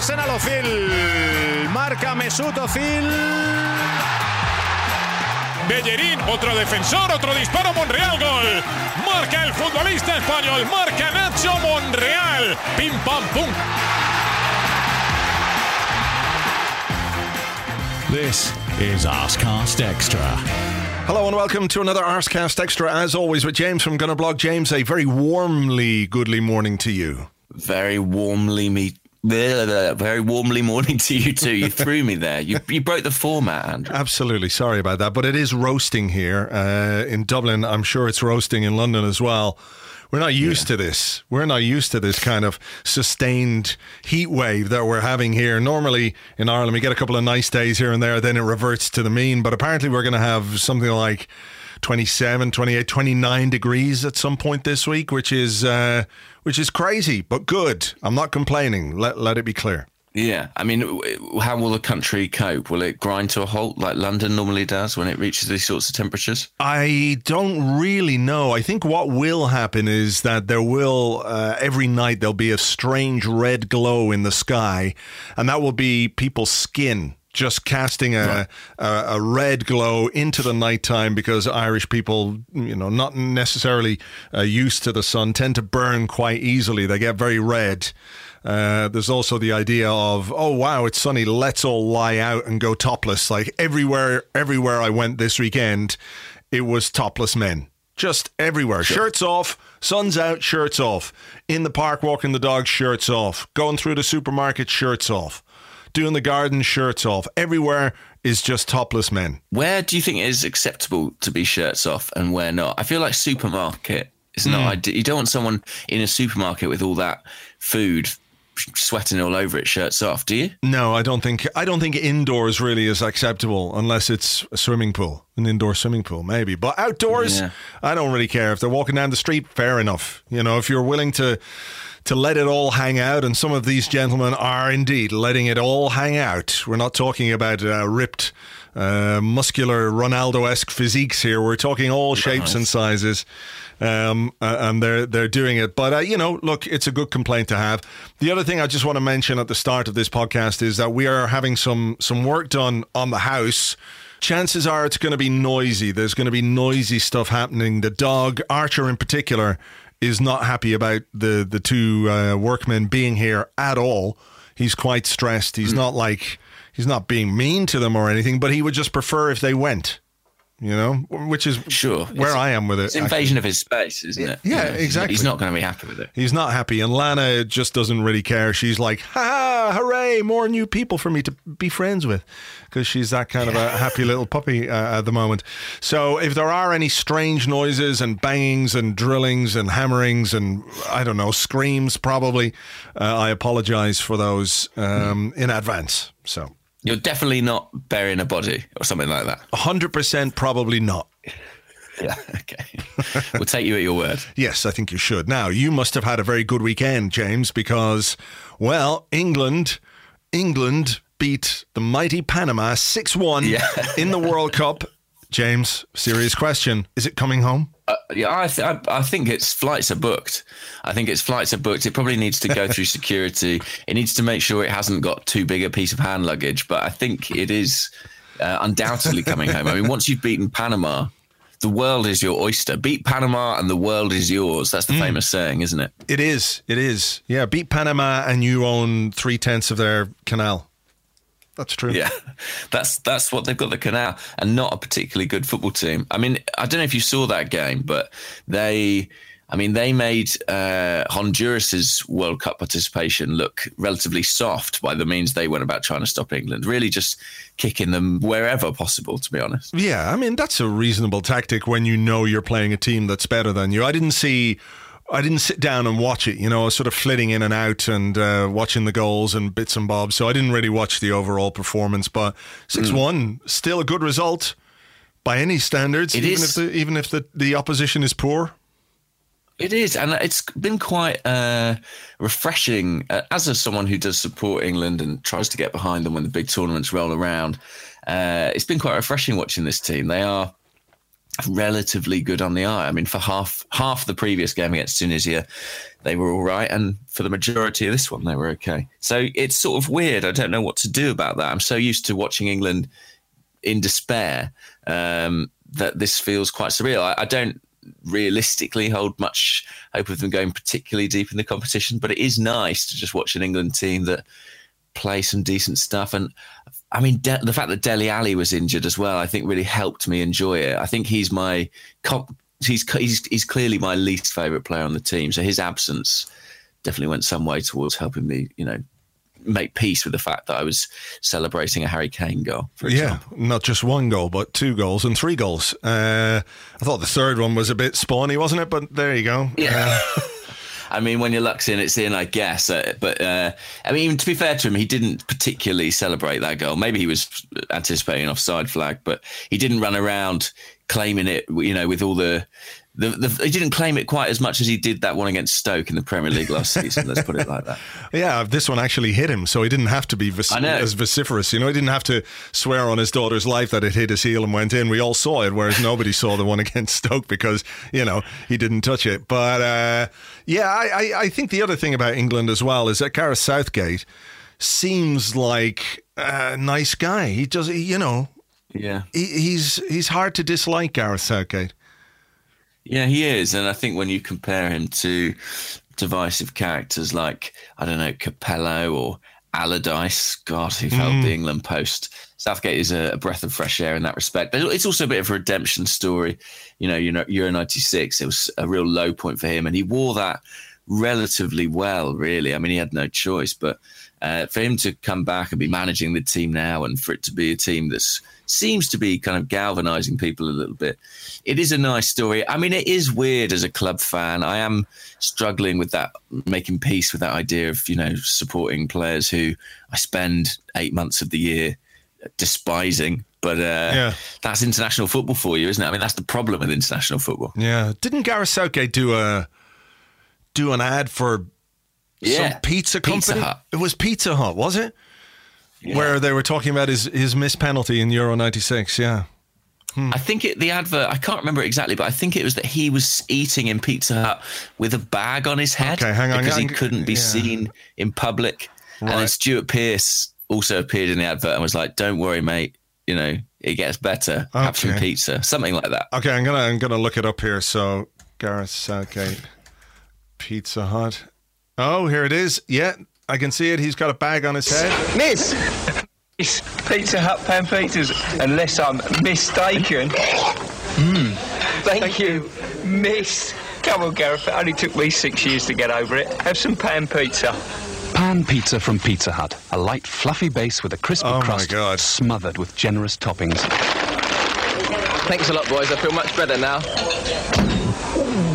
Arsenal Ozil. Marca Mesut Ozil. Bellerín, otro defensor, otro disparo, Monreal, gol. Marca el futbolista español, marca Nacho Monreal. Pim pam pum. This is Arscast Extra. Hello and welcome to another Arscast Extra. As always, with James from Gunnerblog. James, a very warmly goodly morning to you. Very warmly me. Very warmly morning to you too. You threw me there. You you broke the format, Andrew. Absolutely sorry about that, but it is roasting here uh, in Dublin. I'm sure it's roasting in London as well. We're not used yeah. to this. We're not used to this kind of sustained heat wave that we're having here. Normally in Ireland, we get a couple of nice days here and there, then it reverts to the mean. But apparently, we're going to have something like 27, 28, 29 degrees at some point this week, which is uh, which is crazy, but good. I'm not complaining. Let let it be clear. Yeah, I mean, how will the country cope? Will it grind to a halt like London normally does when it reaches these sorts of temperatures? I don't really know. I think what will happen is that there will, uh, every night, there'll be a strange red glow in the sky, and that will be people's skin just casting a, right. a, a red glow into the nighttime because Irish people, you know, not necessarily uh, used to the sun, tend to burn quite easily. They get very red. Uh, there's also the idea of, oh wow, it's sunny. Let's all lie out and go topless. Like everywhere, everywhere I went this weekend, it was topless men, just everywhere. Sure. Shirts off, sun's out, shirts off. In the park, walking the dog, shirts off. Going through the supermarket, shirts off. Doing the garden, shirts off. Everywhere is just topless men. Where do you think it is acceptable to be shirts off and where not? I feel like supermarket is not mm. ideal. You don't want someone in a supermarket with all that food sweating all over it, shirts off, do you? No, I don't think I don't think indoors really is acceptable unless it's a swimming pool, an indoor swimming pool, maybe. But outdoors, yeah. I don't really care if they're walking down the street. Fair enough, you know. If you're willing to to let it all hang out, and some of these gentlemen are indeed letting it all hang out. We're not talking about uh, ripped. Uh, muscular Ronaldo esque physiques here. We're talking all shapes nice. and sizes um, and they're they're doing it. But uh, you know, look, it's a good complaint to have. The other thing I just want to mention at the start of this podcast is that we are having some some work done on the house. Chances are it's going to be noisy. There's going to be noisy stuff happening. The dog, Archer in particular, is not happy about the the two uh, workmen being here at all. He's quite stressed. He's mm. not like he's not being mean to them or anything, but he would just prefer if they went you know, which is sure where it's, I am with it. It's invasion of his space, isn't it? Yeah, exactly. He's not going to be happy with it. He's not happy, and Lana just doesn't really care. She's like, "Ha, ha, hooray! More new people for me to be friends with," because she's that kind of a happy little puppy uh, at the moment. So, if there are any strange noises and bangings and drillings and hammerings and I don't know screams, probably, uh, I apologize for those um, in advance. So. You're definitely not burying a body or something like that. 100% probably not. Yeah, okay. we'll take you at your word. yes, I think you should. Now, you must have had a very good weekend, James, because, well, England, England beat the mighty Panama 6 1 yeah. in the World Cup. James, serious question. Is it coming home? Uh, yeah, I, th- I, I, think its flights are booked. I think its flights are booked. It probably needs to go through security. It needs to make sure it hasn't got too big a piece of hand luggage. But I think it is uh, undoubtedly coming home. I mean, once you've beaten Panama, the world is your oyster. Beat Panama and the world is yours. That's the mm. famous saying, isn't it? It is. It is. Yeah, beat Panama and you own three tenths of their canal. That's true. Yeah, that's that's what they've got the canal, and not a particularly good football team. I mean, I don't know if you saw that game, but they. I mean, they made uh, Honduras's World Cup participation look relatively soft by the means they went about trying to stop England. Really, just kicking them wherever possible. To be honest. Yeah, I mean that's a reasonable tactic when you know you're playing a team that's better than you. I didn't see. I didn't sit down and watch it, you know, I was sort of flitting in and out and uh, watching the goals and bits and bobs. So I didn't really watch the overall performance, but 6 mm. 1, still a good result by any standards, it even is. if the even if the, the opposition is poor. It is, and it's been quite uh, refreshing uh, as a someone who does support England and tries to get behind them when the big tournaments roll around. Uh, it's been quite refreshing watching this team. They are relatively good on the eye. I mean, for half half the previous game against Tunisia, they were all right, and for the majority of this one, they were okay. So it's sort of weird. I don't know what to do about that. I'm so used to watching England in despair um, that this feels quite surreal. I, I don't realistically hold much hope of them going particularly deep in the competition. But it is nice to just watch an England team that play some decent stuff. And I mean, De- the fact that Dele Alli was injured as well, I think really helped me enjoy it. I think he's my comp- he's he's he's clearly my least favorite player on the team. So his absence definitely went some way towards helping me, you know, make peace with the fact that I was celebrating a Harry Kane goal. yeah, not just one goal, but two goals and three goals. Uh, I thought the third one was a bit spawny, wasn't it? But there you go. Yeah. Uh, I mean, when your luck's in, it's in, I guess. Uh, but uh, I mean, to be fair to him, he didn't particularly celebrate that goal. Maybe he was anticipating an offside flag, but he didn't run around claiming it, you know, with all the the, the, he didn't claim it quite as much as he did that one against Stoke in the Premier League last season. Let's put it like that. Yeah, this one actually hit him, so he didn't have to be as vociferous. You know, he didn't have to swear on his daughter's life that it hit his heel and went in. We all saw it, whereas nobody saw the one against Stoke because you know he didn't touch it. But uh, yeah, I, I, I think the other thing about England as well is that Gareth Southgate seems like a nice guy. He does, you know. Yeah, he, he's he's hard to dislike, Gareth Southgate. Yeah, he is, and I think when you compare him to divisive characters like I don't know Capello or Allardyce, God, who held mm. the England post. Southgate is a, breath of fresh air in that respect. But it's also a bit of a redemption story. You know, you know, Euro '96, it was a real low point for him, and he wore that relatively well. Really, I mean, he had no choice. But uh, for him to come back and be managing the team now, and for it to be a team that's seems to be kind of galvanizing people a little bit. It is a nice story. I mean, it is weird as a club fan. I am struggling with that, making peace with that idea of, you know, supporting players who I spend eight months of the year despising. But uh, yeah. that's international football for you, isn't it? I mean, that's the problem with international football. Yeah. Didn't Southgate do a do an ad for yeah. some pizza company? Pizza Hut. It was Pizza Hut, was it? Yeah. where they were talking about his his missed penalty in Euro '96. Yeah. Hmm. I think it, the advert, I can't remember exactly, but I think it was that he was eating in Pizza Hut with a bag on his head okay, hang on, because he couldn't be yeah. seen in public. Right. And then Stuart Pearce also appeared in the advert and was like, "Don't worry, mate. You know it gets better. Okay. Have some pizza, something like that." Okay, I'm gonna I'm gonna look it up here. So Gareth Southgate, Pizza Hut. Oh, here it is. Yeah, I can see it. He's got a bag on his head. Miss! It's Pizza Hut pan pizzas, unless I'm mistaken. Mmm. Thank, Thank you, you, Miss. Come on, Gareth. It only took me six years to get over it. Have some pan pizza. Pan pizza from Pizza Hut. A light, fluffy base with a crispy oh crust smothered with generous toppings. Thanks a lot, boys. I feel much better now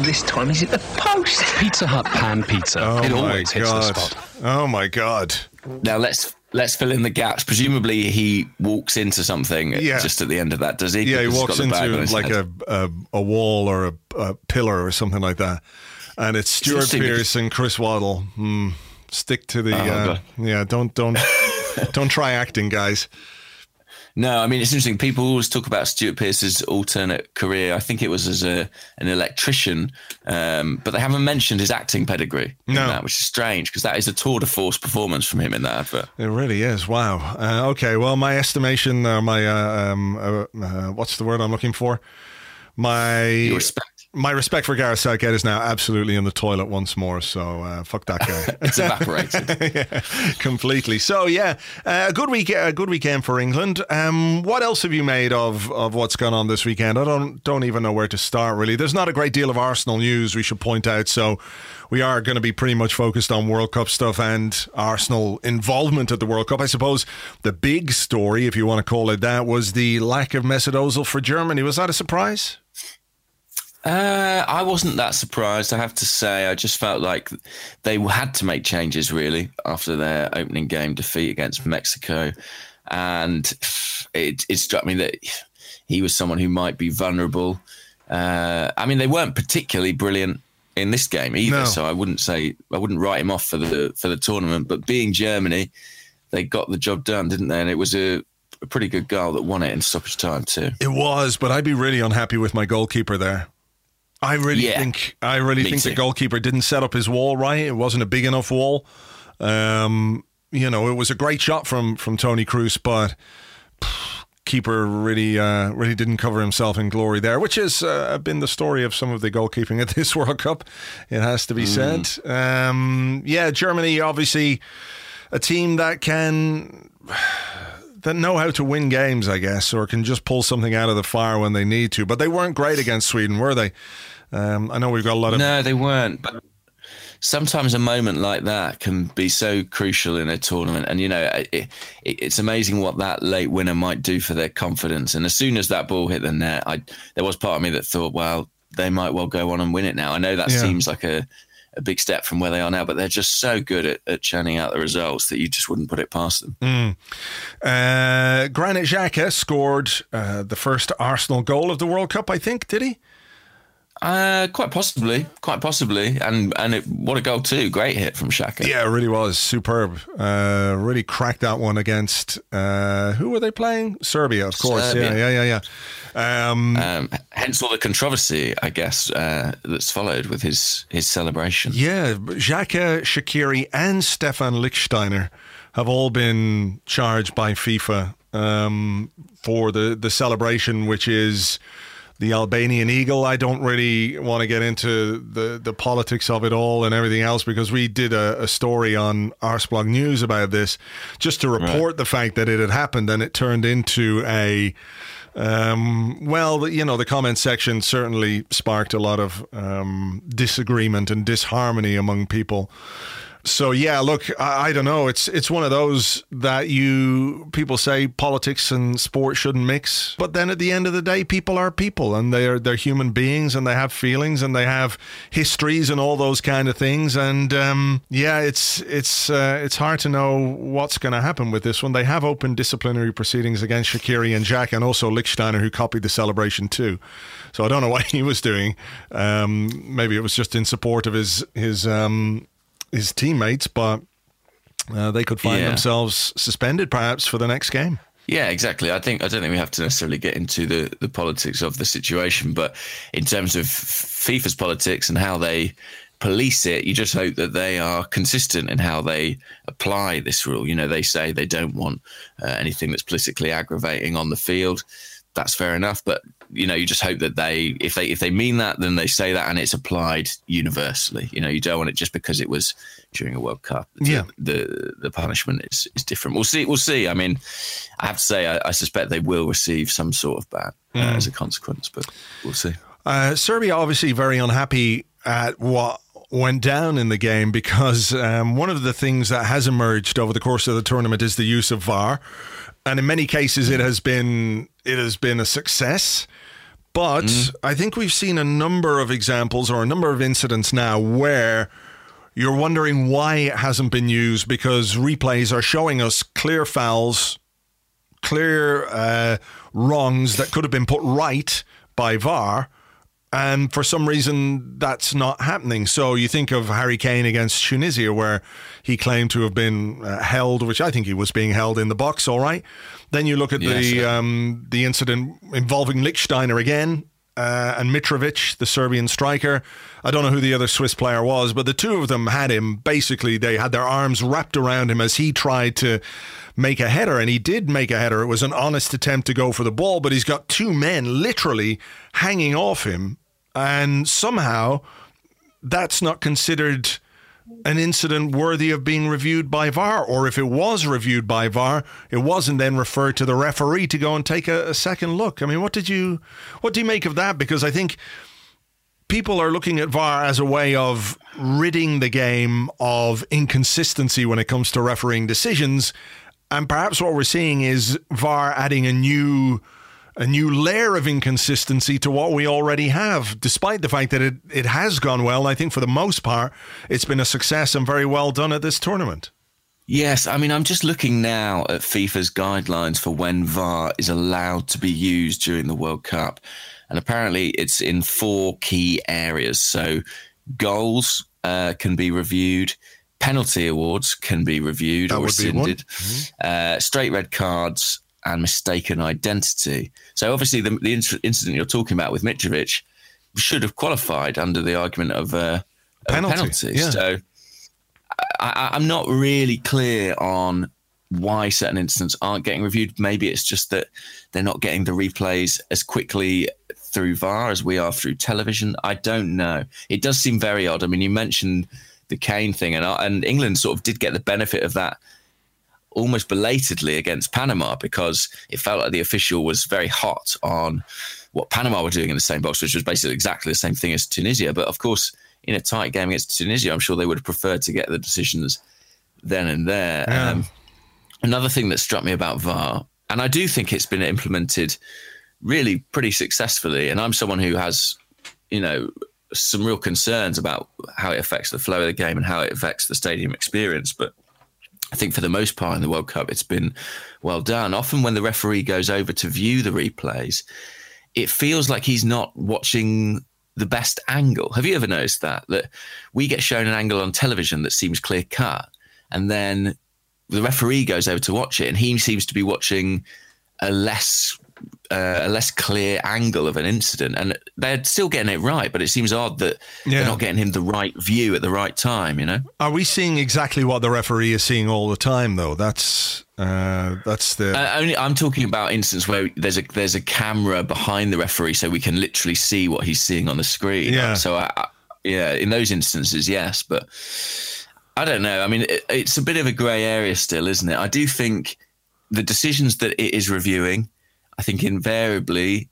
this time Is it the post. Pizza Hut pan pizza. Oh it always hits the spot. Oh my god! Now let's let's fill in the gaps. Presumably he walks into something yeah. just at the end of that, does he? Yeah, he walks into like a, a, a wall or a, a, pillar or something like that, and it's Stuart Pearce and Chris Waddle. Mm, stick to the oh, uh, yeah. Don't don't don't try acting, guys. No, I mean it's interesting. People always talk about Stuart Pearce's alternate career. I think it was as a an electrician, um, but they haven't mentioned his acting pedigree. No, that, which is strange because that is a tour de force performance from him in that advert. It really is. Wow. Uh, okay. Well, my estimation, uh, my uh, um, uh, uh, what's the word I'm looking for? My respect. My respect for Gareth Southgate is now absolutely in the toilet once more. So uh, fuck that guy. it's evaporated yeah, completely. So yeah, uh, a good week, a good weekend for England. Um, what else have you made of of what's gone on this weekend? I don't don't even know where to start. Really, there's not a great deal of Arsenal news. We should point out. So we are going to be pretty much focused on World Cup stuff and Arsenal involvement at the World Cup. I suppose the big story, if you want to call it that, was the lack of Mesut Ozil for Germany. Was that a surprise? Uh, I wasn't that surprised, I have to say. I just felt like they had to make changes really after their opening game defeat against Mexico, and it, it struck me that he was someone who might be vulnerable. Uh, I mean, they weren't particularly brilliant in this game either, no. so I wouldn't say I wouldn't write him off for the for the tournament. But being Germany, they got the job done, didn't they? And it was a a pretty good goal that won it in stoppage time too. It was, but I'd be really unhappy with my goalkeeper there. I really yeah. think I really think too. the goalkeeper didn't set up his wall right. It wasn't a big enough wall. Um, you know, it was a great shot from from Toni Kroos, but keeper really uh, really didn't cover himself in glory there, which has uh, been the story of some of the goalkeeping at this World Cup. It has to be mm. said. Um, yeah, Germany obviously a team that can that know how to win games, I guess, or can just pull something out of the fire when they need to. But they weren't great against Sweden, were they? Um, I know we've got a lot of. No, they weren't. But sometimes a moment like that can be so crucial in a tournament. And, you know, it, it, it's amazing what that late winner might do for their confidence. And as soon as that ball hit the net, I, there was part of me that thought, well, they might well go on and win it now. I know that yeah. seems like a, a big step from where they are now, but they're just so good at, at churning out the results that you just wouldn't put it past them. Mm. Uh, Granit Xhaka scored uh, the first Arsenal goal of the World Cup, I think, did he? Uh, quite possibly, quite possibly, and and it, what a goal too! Great hit from Xhaka. Yeah, it really was superb. Uh, really cracked that one against uh, who were they playing? Serbia, of course. Serbia. Yeah, yeah, yeah, yeah. Um, um, hence all the controversy, I guess, uh, that's followed with his his celebration. Yeah, Xhaka, Shaqiri, and Stefan Lichtsteiner have all been charged by FIFA um, for the the celebration, which is the Albanian Eagle. I don't really want to get into the, the politics of it all and everything else because we did a, a story on Arsblog News about this just to report right. the fact that it had happened and it turned into a. Um, well, you know, the comment section certainly sparked a lot of um, disagreement and disharmony among people so yeah, look, I, I, don't know. It's it's one of those that you people say politics and sport shouldn't mix, but then at the end of the day, people are people and they're they're human beings and they have feelings and they have histories and all those kind of things. And um, yeah, it's it's uh, it's hard to know what's going to happen with this one. They have opened disciplinary proceedings against Shaqiri and Jack and also Lichtsteiner, who copied the celebration too. So I don't know what he was doing. Um, maybe it was just in support of his his. Um, his teammates, but uh, they could find yeah. themselves suspended perhaps for the next game. Yeah, exactly. I think I don't think we have to necessarily get into the, the politics of the situation, but in terms of FIFA's politics and how they police it, you just hope that they are consistent in how they apply this rule. You know, they say they don't want uh, anything that's politically aggravating on the field. That's fair enough, but you know, you just hope that they, if they, if they mean that, then they say that, and it's applied universally. You know, you don't want it just because it was during a World Cup. Yeah, the the punishment is is different. We'll see. We'll see. I mean, I have to say, I, I suspect they will receive some sort of ban uh, mm. as a consequence, but we'll see. Uh, Serbia obviously very unhappy at what went down in the game because um, one of the things that has emerged over the course of the tournament is the use of VAR, and in many cases it has been it has been a success. But mm. I think we've seen a number of examples or a number of incidents now where you're wondering why it hasn't been used because replays are showing us clear fouls, clear uh, wrongs that could have been put right by VAR and for some reason, that's not happening. So you think of Harry Kane against Tunisia, where he claimed to have been uh, held, which I think he was being held in the box, all right. Then you look at yes, the um, the incident involving Lichtsteiner again, uh, and Mitrovic, the Serbian striker. I don't know who the other Swiss player was, but the two of them had him. Basically, they had their arms wrapped around him as he tried to make a header, and he did make a header. It was an honest attempt to go for the ball, but he's got two men literally hanging off him and somehow that's not considered an incident worthy of being reviewed by VAR, or if it was reviewed by VAR, it wasn't then referred to the referee to go and take a, a, second look. I mean, what did you what do you make of that? Because I think people are looking at VAR as a way of ridding the game of inconsistency when it comes to refereeing decisions, and perhaps what we're seeing is VAR adding a new a new layer of inconsistency to what we already have, despite the fact that it, it has gone well. I think for the most part, it's been a success and very well done at this tournament. Yes, I mean, I'm just looking now at FIFA's guidelines for when VAR is allowed to be used during the World Cup. And apparently it's in four key areas. So goals uh, can be reviewed, penalty awards can be reviewed that or rescinded, mm-hmm. uh, straight red cards, and mistaken identity. So obviously, the, the incident you're talking about with Mitrovic should have qualified under the argument of, uh, penalty. penalty. Yeah. So I, I'm not really clear on why certain incidents aren't getting reviewed. Maybe it's just that they're not getting the replays as quickly through VAR as we are through television. I don't know. It does seem very odd. I mean, you mentioned the Kane thing, and and England sort of did get the benefit of that almost belatedly against Panama because it felt like the official was very hot on what Panama were doing in the same box, which was basically exactly the same thing as Tunisia. But of course, in a tight game against Tunisia, I'm sure they would have preferred to get the decisions then and there. Yeah. Um, another thing that struck me about VAR, and I do think it's been implemented really pretty successfully, and I'm someone who has, you know, some real concerns about how it affects the flow of the game and how it affects the stadium experience. But I think for the most part in the World Cup, it's been well done. Often when the referee goes over to view the replays, it feels like he's not watching the best angle. Have you ever noticed that? That we get shown an angle on television that seems clear cut, and then the referee goes over to watch it, and he seems to be watching a less uh, a less clear angle of an incident, and they're still getting it right. But it seems odd that yeah. they're not getting him the right view at the right time. You know, are we seeing exactly what the referee is seeing all the time? Though that's uh, that's the uh, only. I'm talking about instances where there's a there's a camera behind the referee, so we can literally see what he's seeing on the screen. Yeah. So I, I, yeah, in those instances, yes, but I don't know. I mean, it, it's a bit of a grey area still, isn't it? I do think the decisions that it is reviewing I think invariably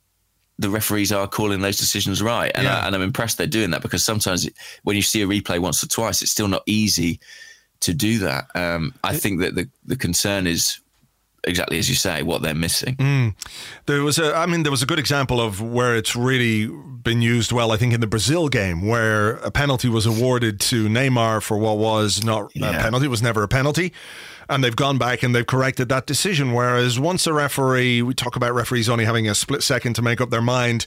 the referees are calling those decisions right. And, yeah. I, and I'm impressed they're doing that because sometimes when you see a replay once or twice, it's still not easy to do that. Um, I think that the, the concern is exactly as you say, what they're missing. Mm. There was a, I mean, there was a good example of where it's really been used well. I think in the Brazil game, where a penalty was awarded to Neymar for what was not yeah. a penalty, it was never a penalty and they've gone back and they've corrected that decision. Whereas once a referee, we talk about referees only having a split second to make up their mind.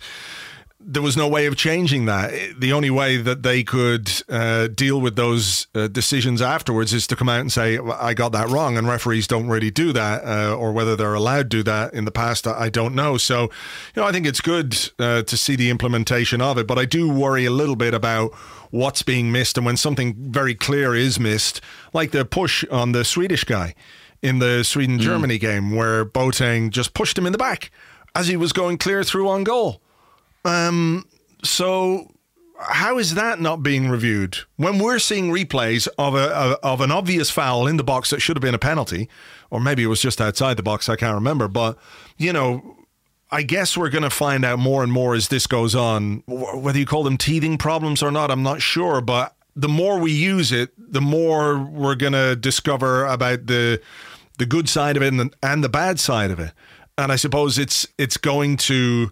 There was no way of changing that. The only way that they could uh, deal with those uh, decisions afterwards is to come out and say, "I got that wrong." And referees don't really do that, uh, or whether they're allowed to do that in the past, I don't know. So, you know, I think it's good uh, to see the implementation of it, but I do worry a little bit about what's being missed and when something very clear is missed, like the push on the Swedish guy in the Sweden Germany mm. game where Boateng just pushed him in the back as he was going clear through on goal. Um, so how is that not being reviewed when we're seeing replays of a, a, of an obvious foul in the box that should have been a penalty, or maybe it was just outside the box? I can't remember, but you know I guess we're going to find out more and more as this goes on. Whether you call them teething problems or not, I'm not sure. But the more we use it, the more we're going to discover about the the good side of it and the, and the bad side of it. And I suppose it's it's going to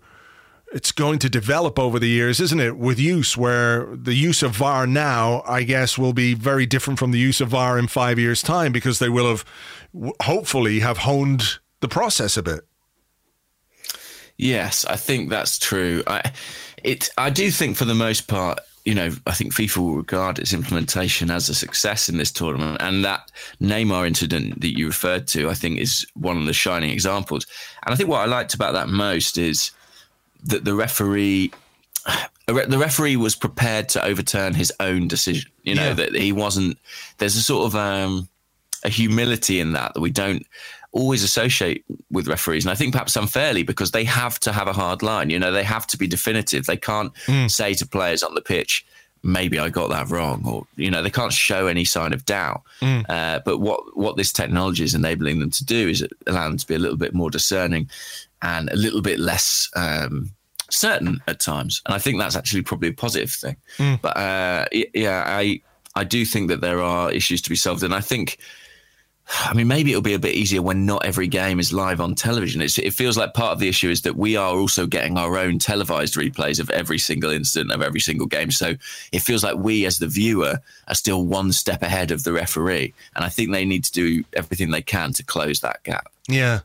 it's going to develop over the years, isn't it? With use, where the use of VAR now, I guess, will be very different from the use of VAR in five years' time because they will have hopefully have honed the process a bit. Yes, I think that's true. I it I do think for the most part, you know, I think FIFA will regard its implementation as a success in this tournament, and that Neymar incident that you referred to, I think, is one of the shining examples. And I think what I liked about that most is that the referee the referee was prepared to overturn his own decision. You know yeah. that he wasn't. There's a sort of um, a humility in that that we don't always associate with referees. And I think perhaps unfairly because they have to have a hard line. You know, they have to be definitive. They can't mm. say to players on the pitch, maybe I got that wrong, or you know, they can't show any sign of doubt. Mm. Uh, but what what this technology is enabling them to do is allow them to be a little bit more discerning and a little bit less um, certain at times. And I think that's actually probably a positive thing. Mm. But uh, yeah, I I do think that there are issues to be solved, and I think I mean, maybe it'll be a bit easier when not every game is live on television. It's, it feels like part of the issue is that we are also getting our own televised replays of every single incident of every single game. So it feels like we, as the viewer, are still one step ahead of the referee. And I think they need to do everything they can to close that gap. Yeah.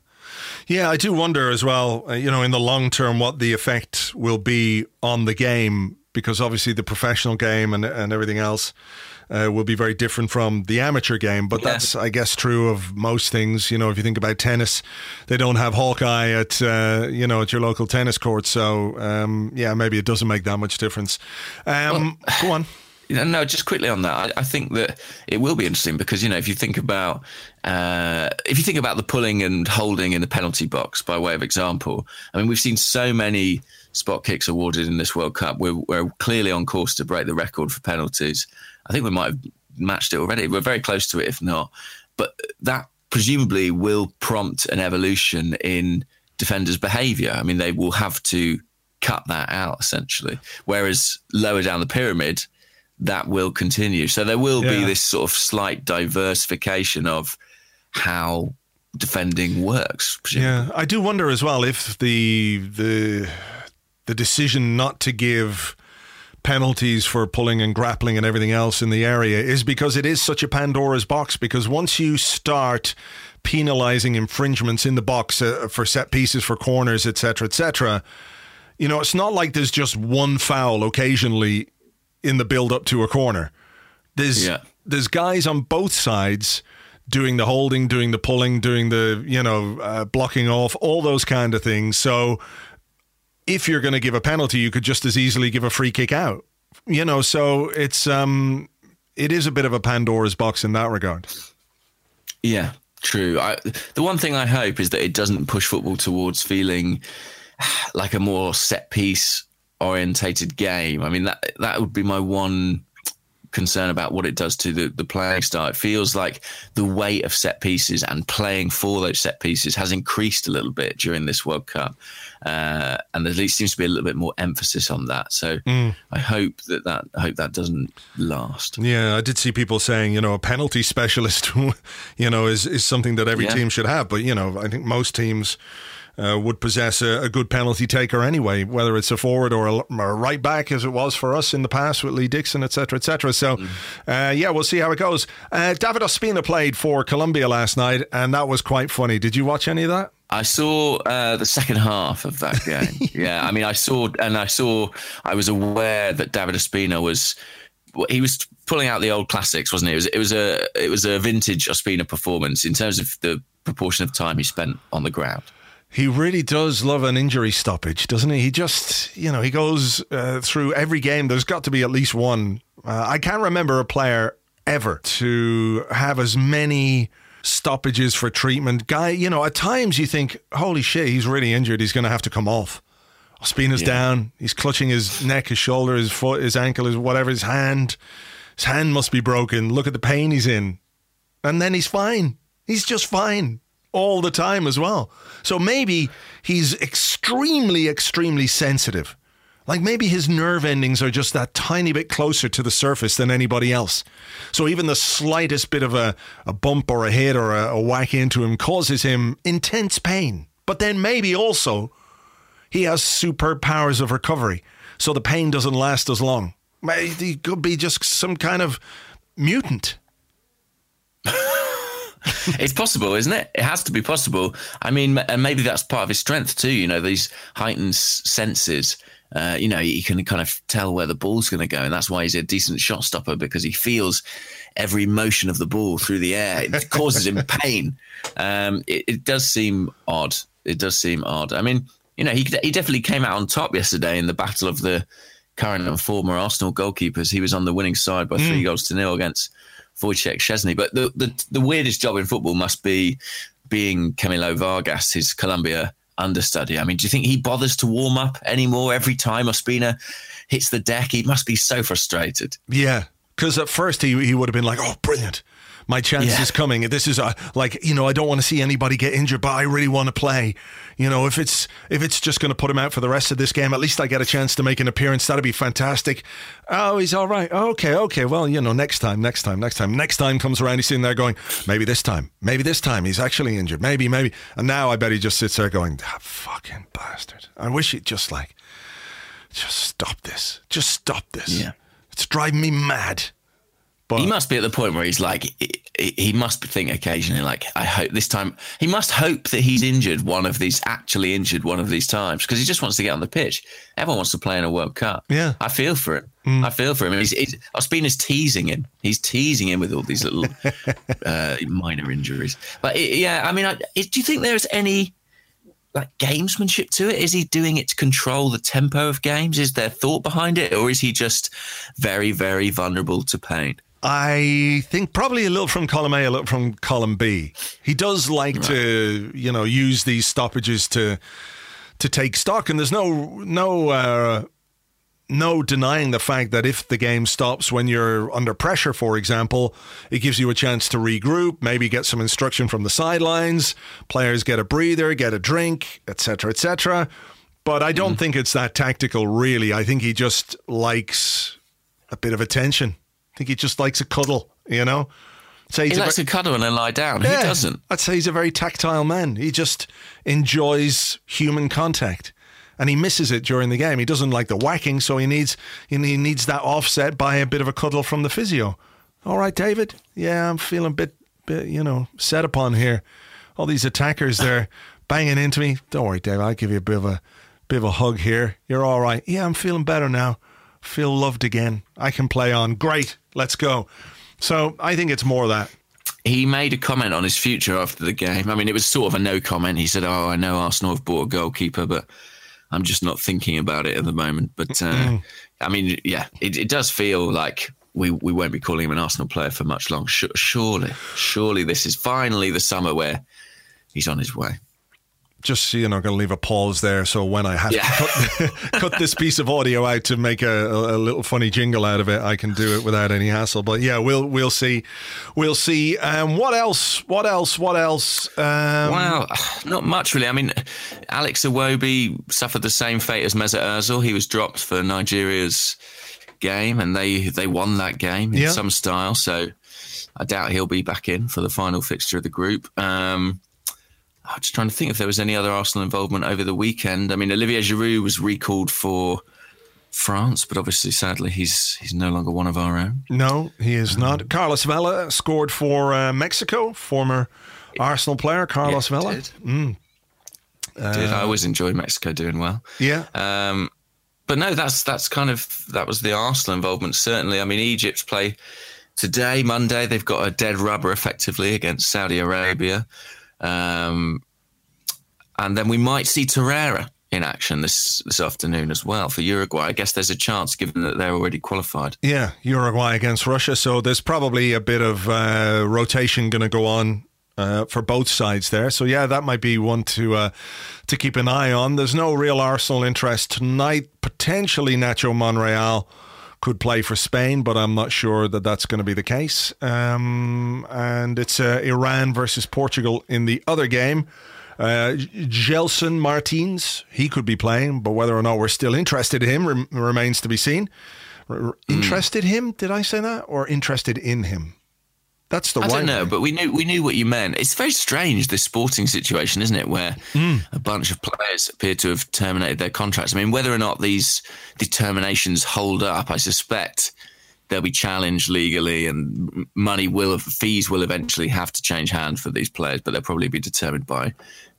Yeah, I do wonder as well, uh, you know, in the long term, what the effect will be on the game, because obviously the professional game and, and everything else uh, will be very different from the amateur game. But yeah. that's, I guess, true of most things. You know, if you think about tennis, they don't have Hawkeye at uh, you know at your local tennis court. So um, yeah, maybe it doesn't make that much difference. Um, well, go on. No, just quickly on that, I, I, think that it will be interesting because you know if you think about uh, if you think about the pulling and holding in the penalty box by way of example, I mean we've seen so many spot kicks awarded in this World Cup. We're, we're clearly on course to break the record for penalties. I think we might have matched it already. We're very close to it, if not. But that presumably will prompt an evolution in defenders' behaviour. I mean, they will have to cut that out essentially. Whereas lower down the pyramid, that will continue. So there will yeah. be this sort of slight diversification of how defending works. Presumably. Yeah, I do wonder as well if the the the decision not to give penalties for pulling and grappling and everything else in the area is because it is such a Pandora's box. Because once you start penalizing infringements in the box uh, for set pieces, for corners, etc., etc., you know, it's not like there's just one foul occasionally in the build up to a corner. There's yeah. there's guys on both sides doing the holding, doing the pulling, doing the you know uh, blocking off, all those kind of things. So if you're going to give a penalty, you could just as easily give a free kick out. You know, so it's um, it is a bit of a Pandora's box in that regard. Yeah, true. I, the one thing I hope is that it doesn't push football towards feeling like a more set piece orientated game. I mean that that would be my one concern about what it does to the, the playing style. It feels like the weight of set pieces and playing for those set pieces has increased a little bit during this World Cup. Uh, and there seems to be a little bit more emphasis on that. So mm. I hope that that I hope that doesn't last. Yeah, I did see people saying, you know, a penalty specialist, you know, is is something that every yeah. team should have. But you know, I think most teams uh, would possess a, a, good penalty taker anyway, whether it's a forward or a, or a, right back, as it was for us in the past with Lee Dixon, etc., etc. So, mm. uh, yeah, we'll see how it goes. Uh, David Ospina played for Colombia last night, and that was quite funny. Did you watch any of that? I saw uh, the second half of that game. yeah, I mean, I saw, and I saw, I was aware that David Ospina was, he was pulling out the old classics, wasn't he? It was, it was a, it was a vintage Ospina performance in terms of the proportion of time he spent on the ground. He really does love an injury stoppage, doesn't he? He just, you know, he goes uh, through every game. There's got to be at least one. Uh, I can't remember a player ever to have as many stoppages for treatment. Guy, you know, at times you think, holy shit, he's really injured. He's going to have to come off. Ospina's yeah. down. He's clutching his neck, his shoulder, his foot, his ankle, his whatever, his hand. His hand must be broken. Look at the pain he's in. And then he's fine. He's just fine all the time as well. So maybe he's extremely, extremely sensitive. Like maybe his nerve endings are just that tiny bit closer to the surface than anybody else. So even the slightest bit of a, a bump or a hit or a, a whack into him causes him intense pain. But then maybe also he has superb powers of recovery. So the pain doesn't last as long. He could be just some kind of mutant. it's possible, isn't it? It has to be possible. I mean, and maybe that's part of his strength too. You know, these heightened senses. Uh, you know, he can kind of tell where the ball's going to go, and that's why he's a decent shot stopper because he feels every motion of the ball through the air. It causes him pain. Um, it, it does seem odd. It does seem odd. I mean, you know, he he definitely came out on top yesterday in the battle of the current and former Arsenal goalkeepers. He was on the winning side by three mm. goals to nil against Wojciech Szczesny. But the, the, the weirdest job in football must be being Camilo Vargas, his Colombia understudy. I mean, do you think he bothers to warm up anymore every time Ospina hits the deck? He must be so frustrated. Yeah, because at first he he would have been like, "Oh, brilliant." My chance yeah. is coming. This is a, like you know I don't want to see anybody get injured, but I really want to play. You know if it's if it's just going to put him out for the rest of this game, at least I get a chance to make an appearance. That'd be fantastic. Oh, he's all right. Okay, okay. Well, you know, next time, next time, next time, next time comes around. He's sitting there going, maybe this time, maybe this time he's actually injured. Maybe, maybe. And now I bet he just sits there going, that fucking bastard. I wish he'd just like, just stop this. Just stop this. Yeah. It's driving me mad. But he must be at the point where he's like, he must think occasionally, like, I hope this time, he must hope that he's injured one of these, actually injured one of these times, because he just wants to get on the pitch. Everyone wants to play in a World Cup. Yeah. I feel for him. Mm. I feel for him. He's, he's, Ospina's teasing him. He's teasing him with all these little uh, minor injuries. But it, yeah, I mean, I, it, do you think there's any like gamesmanship to it? Is he doing it to control the tempo of games? Is there thought behind it, or is he just very, very vulnerable to pain? I think probably a little from column A, a little from column B. He does like right. to, you know, use these stoppages to to take stock, and there's no no uh, no denying the fact that if the game stops when you're under pressure, for example, it gives you a chance to regroup, maybe get some instruction from the sidelines. Players get a breather, get a drink, etc., etc. But I don't mm. think it's that tactical, really. I think he just likes a bit of attention think he just likes a cuddle, you know? So he likes a, cuddle and then lie down. Yeah, Who doesn't? I'd say he's a very tactile man. He just enjoys human contact. And he misses it during the game. He doesn't like the whacking, so he needs he needs that offset by a bit of a cuddle from the physio. All right, David. Yeah, I'm feeling a bit, bit you know, set upon here. All these attackers, they're banging into me. Don't worry, David. I'll give you a bit of a bit of a hug here. You're all right. Yeah, I'm feeling better now feel loved again. I can play on. Great, let's go. So I think it's more that. He made a comment on his future after the game. I mean, it was sort of a no comment. He said, "Oh, I know Arsenal have bought a goalkeeper, but I'm just not thinking about it at the moment." But uh, I mean, yeah, it, it, does feel like we we won't be calling him an Arsenal player for much long. Surely, surely, this is finally the summer where he's on his way just you know, going to leave a pause there. So when I have yeah. to cut, cut, this piece of audio out to make a, a, little funny jingle out of it, I can do it without any hassle. But yeah, we'll we'll see, we'll see. Um, what else? What else? What else? Um, wow, not much really. I mean, Alex Iwobi suffered the same fate as Mesut Ozil. He was dropped for Nigeria's game, and they they won that game in yeah. some style. So I doubt he'll be back in for the final fixture of the group. Um, I'm just trying to think if there was any other Arsenal involvement over the weekend. I mean, Olivier Giroud was recalled for France, but obviously, sadly, he's he's no longer one of our own. No, he is not. Um, Carlos Vela scored for uh, Mexico, former Arsenal player Carlos yeah, Vela. Did. Mm. Uh, did. I always enjoy Mexico doing well. Yeah. Um, but no, that's that's kind of that was the Arsenal involvement. Certainly, I mean, Egypt play today, Monday. They've got a dead rubber effectively against Saudi Arabia. Um, and then we might see Torreira in action this this afternoon as well for Uruguay. I guess there's a chance given that they're already qualified. Yeah, Uruguay against Russia. So there's probably a bit of uh, rotation going to go on uh, for both sides there. So yeah, that might be one to uh, to keep an eye on. There's no real Arsenal interest tonight. Potentially Nacho Monreal could play for Spain, but I'm not sure that that's going to be the case. Um, and it's uh, Iran versus Portugal in the other game. Uh, Gelson Martins, he could be playing, but whether or not we're still interested in him rem- remains to be seen. R- interested him? Did I say that? Or interested in him? That's the one. I don't know, but we knew we knew what you meant. It's very strange this sporting situation, isn't it, where mm. a bunch of players appear to have terminated their contracts. I mean, whether or not these determinations hold up, I suspect they'll be challenged legally, and money will fees will eventually have to change hands for these players, but they'll probably be determined by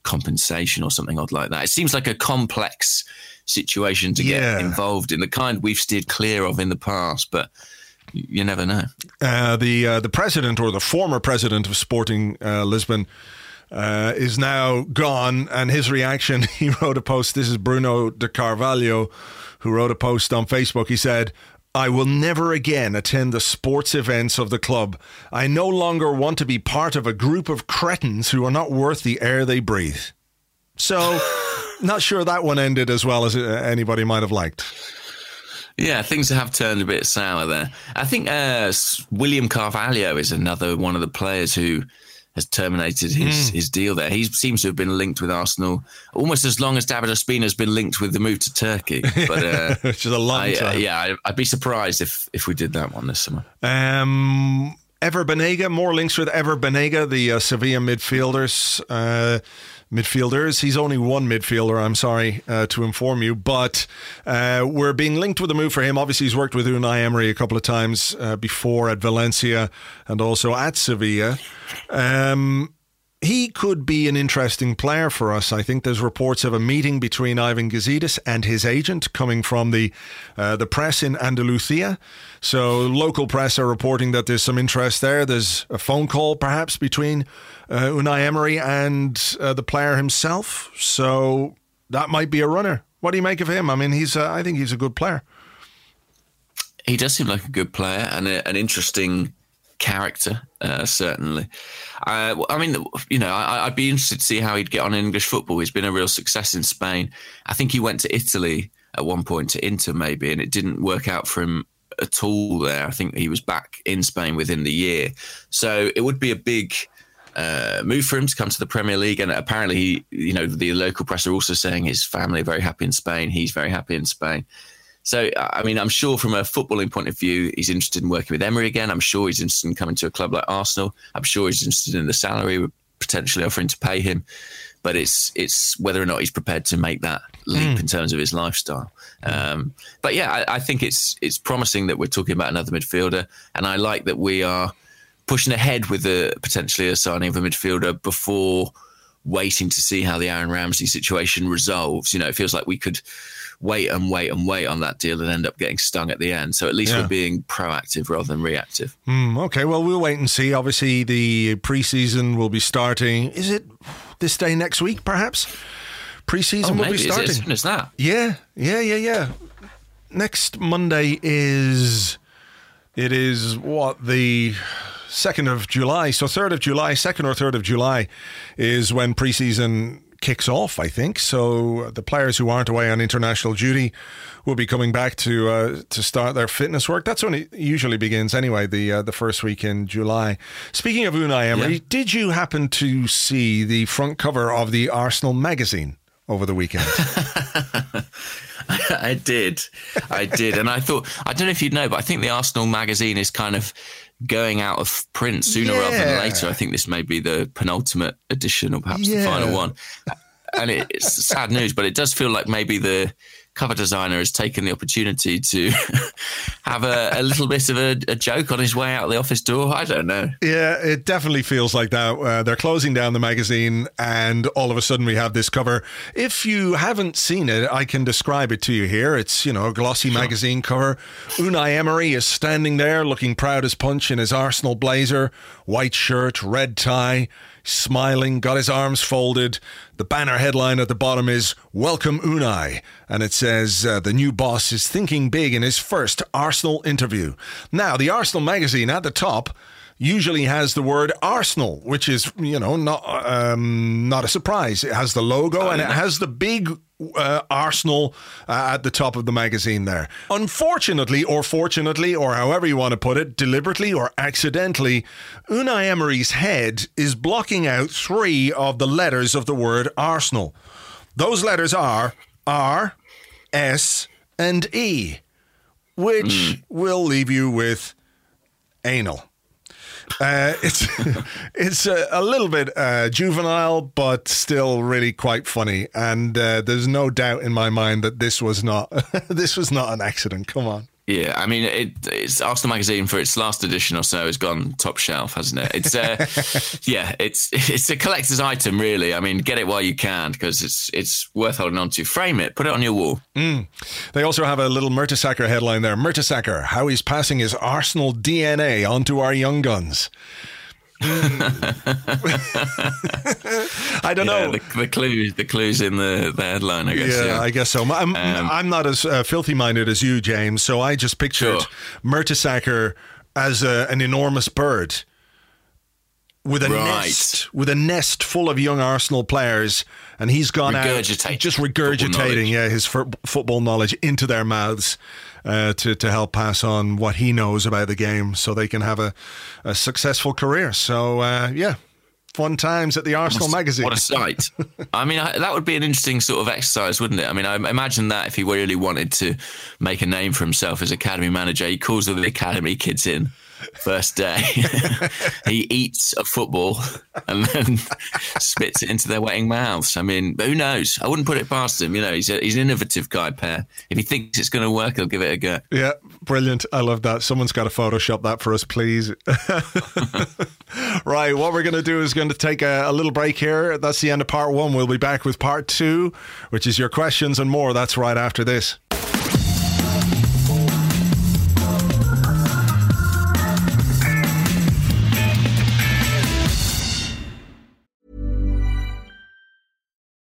compensation or something odd like that. It seems like a complex situation to yeah. get involved in, the kind we've steered clear of in the past, but you never know. Uh, the uh, the president or the former president of Sporting uh, Lisbon uh, is now gone, and his reaction. He wrote a post. This is Bruno de Carvalho, who wrote a post on Facebook. He said. I will never again attend the sports events of the club. I no longer want to be part of a group of cretins who are not worth the air they breathe. So, not sure that one ended as well as uh, anybody might have liked. Yeah, things have turned a bit sour there. I think uh, William Carvalho is another one of the players who has terminated his, mm. his deal there. He seems to have been linked with Arsenal almost as long as David Ospina has been linked with the move to Turkey. But uh, which is a long I, uh, time. Uh, yeah, I, would be surprised if if we did that one this summer. Um, Ever Banega, more links with Ever Banega, the uh, Sevilla midfielders. Uh, midfielders. He's only one midfielder, I'm sorry uh, to inform you, but uh, we're being linked with a move for him. Obviously, he's worked with Unai Emery a couple of times uh, before at Valencia and also at Sevilla. Um, he could be an interesting player for us. I think there's reports of a meeting between Ivan Gazidis and his agent coming from the uh, the press in Andalusia. So local press are reporting that there's some interest there. There's a phone call perhaps between Unai Emery and uh, the player himself. So that might be a runner. What do you make of him? I mean, he's uh, I think he's a good player. He does seem like a good player and a, an interesting character, uh, certainly. Uh, I mean, you know, I, would be interested to see how he'd get on in English football. He's been a real success in Spain. I think he went to Italy at one point to Inter, maybe, and it didn't work out for him at all there. I think he was back in Spain within the year. So it would be a big. Uh, move for him to come to the Premier League, and apparently, he, you know, the local press are also saying his family are very happy in Spain. He's very happy in Spain. So, I mean, I'm sure from a footballing point of view, he's interested in working with Emery again. I'm sure he's interested in coming to a club like Arsenal. I'm sure he's interested in the salary we're potentially offering to pay him. But it's it's whether or not he's prepared to make that leap mm. in terms of his lifestyle. Um, but yeah, I, I think it's it's promising that we're talking about another midfielder, and I like that we are pushing ahead with the potentially a signing of a midfielder before waiting to see how the Aaron Ramsey situation resolves. You know, it feels like we could wait and wait and wait on that deal and end up getting stung at the end. So at least yeah. we're being proactive rather than reactive. Mm, okay, well, we'll wait and see. Obviously, the preseason will be starting. Is it this day next week, perhaps? Preseason oh, will be starting. Is it as soon as that? Yeah, yeah, yeah, yeah. Next Monday is. It is what the 2nd of July. So 3rd of July, 2nd or 3rd of July is when preseason kicks off, I think. So the players who aren't away on international duty will be coming back to uh, to start their fitness work. That's when it usually begins, anyway. The uh, the first week in July. Speaking of Unai Emery, yeah. did you happen to see the front cover of the Arsenal magazine over the weekend? I did, I did, and I thought I don't know if you'd know, but I think the Arsenal magazine is kind of going out of print sooner yeah. rather than later. I think this may be the penultimate edition or perhaps yeah. the final one. And it's sad news, but it does feel like maybe the cover designer has taken the opportunity to have a, a, little bit of a, a, joke on his way out the office door. I don't know. Yeah, it definitely feels like that. Uh, they're closing down the magazine, and all of a sudden we have this cover. If you haven't seen it, I can describe it to you here. It's you know a glossy sure. magazine cover. Unai Emery is standing there, looking proud as punch in his Arsenal blazer, white shirt, red tie smiling, got his arms folded. The banner headline at the bottom is Welcome Unai, and it says uh, the new boss is thinking big in his first Arsenal interview. Now, the Arsenal magazine at the top usually has the word Arsenal, which is you know not um, not a surprise. It has the logo and it has the big uh, Arsenal uh, at the top of the magazine there. Unfortunately, or fortunately, or however you want to put it, deliberately or accidentally, Unai Emery's head is blocking out three of the letters of the word Arsenal. Those letters are R, S, and E, which mm. will leave you with anal. Uh, it's it's a, a, little bit uh, juvenile, but still really quite funny. And uh, there's no doubt in my mind that this was not this was not an accident. Come on. Yeah, I mean, it, it's Arsenal magazine for its last edition or so has gone top shelf, hasn't it? It's uh, yeah, it's it's a collector's item, really. I mean, get it while you can because it's it's worth holding on to. Frame it, put it on your wall. Mm. They also have a little Mertesacker headline there. Mertesacker, how he's passing his Arsenal DNA onto our young guns. I don't yeah, know. The, the clues, the clues in the, the headline, I guess. Yeah, Yeah, I guess so. I'm, Um, I'm not as uh, filthy minded as you, James. So I just pictured Sure. Mertesacker as a, an enormous bird with a Right. nest, with a nest full of young Arsenal players, and he's gone out just regurgitating, yeah, his fo- football knowledge into their mouths. Uh, to, to help pass on what he knows about the game so they can have a, a successful career. So, uh, yeah, fun times at the Arsenal magazine. What a sight! I mean, I, that would be an interesting sort of exercise, wouldn't it? I mean, I imagine that if he really wanted to make a name for himself as academy manager, he calls all the academy kids in first day. he eats a football and then spits it into their wetting mouths. I mean, who knows? I wouldn't put it past him. You know, he's a, he's an innovative guy, Per. If he thinks it's going to work, he'll give it a go. Yeah, brilliant. I love that. Someone's got to Photoshop that for us, please. right, what we're going to do is going to take a, a little break here. That's the end of part one. We'll be back with part two, which is your questions and more. That's right after this.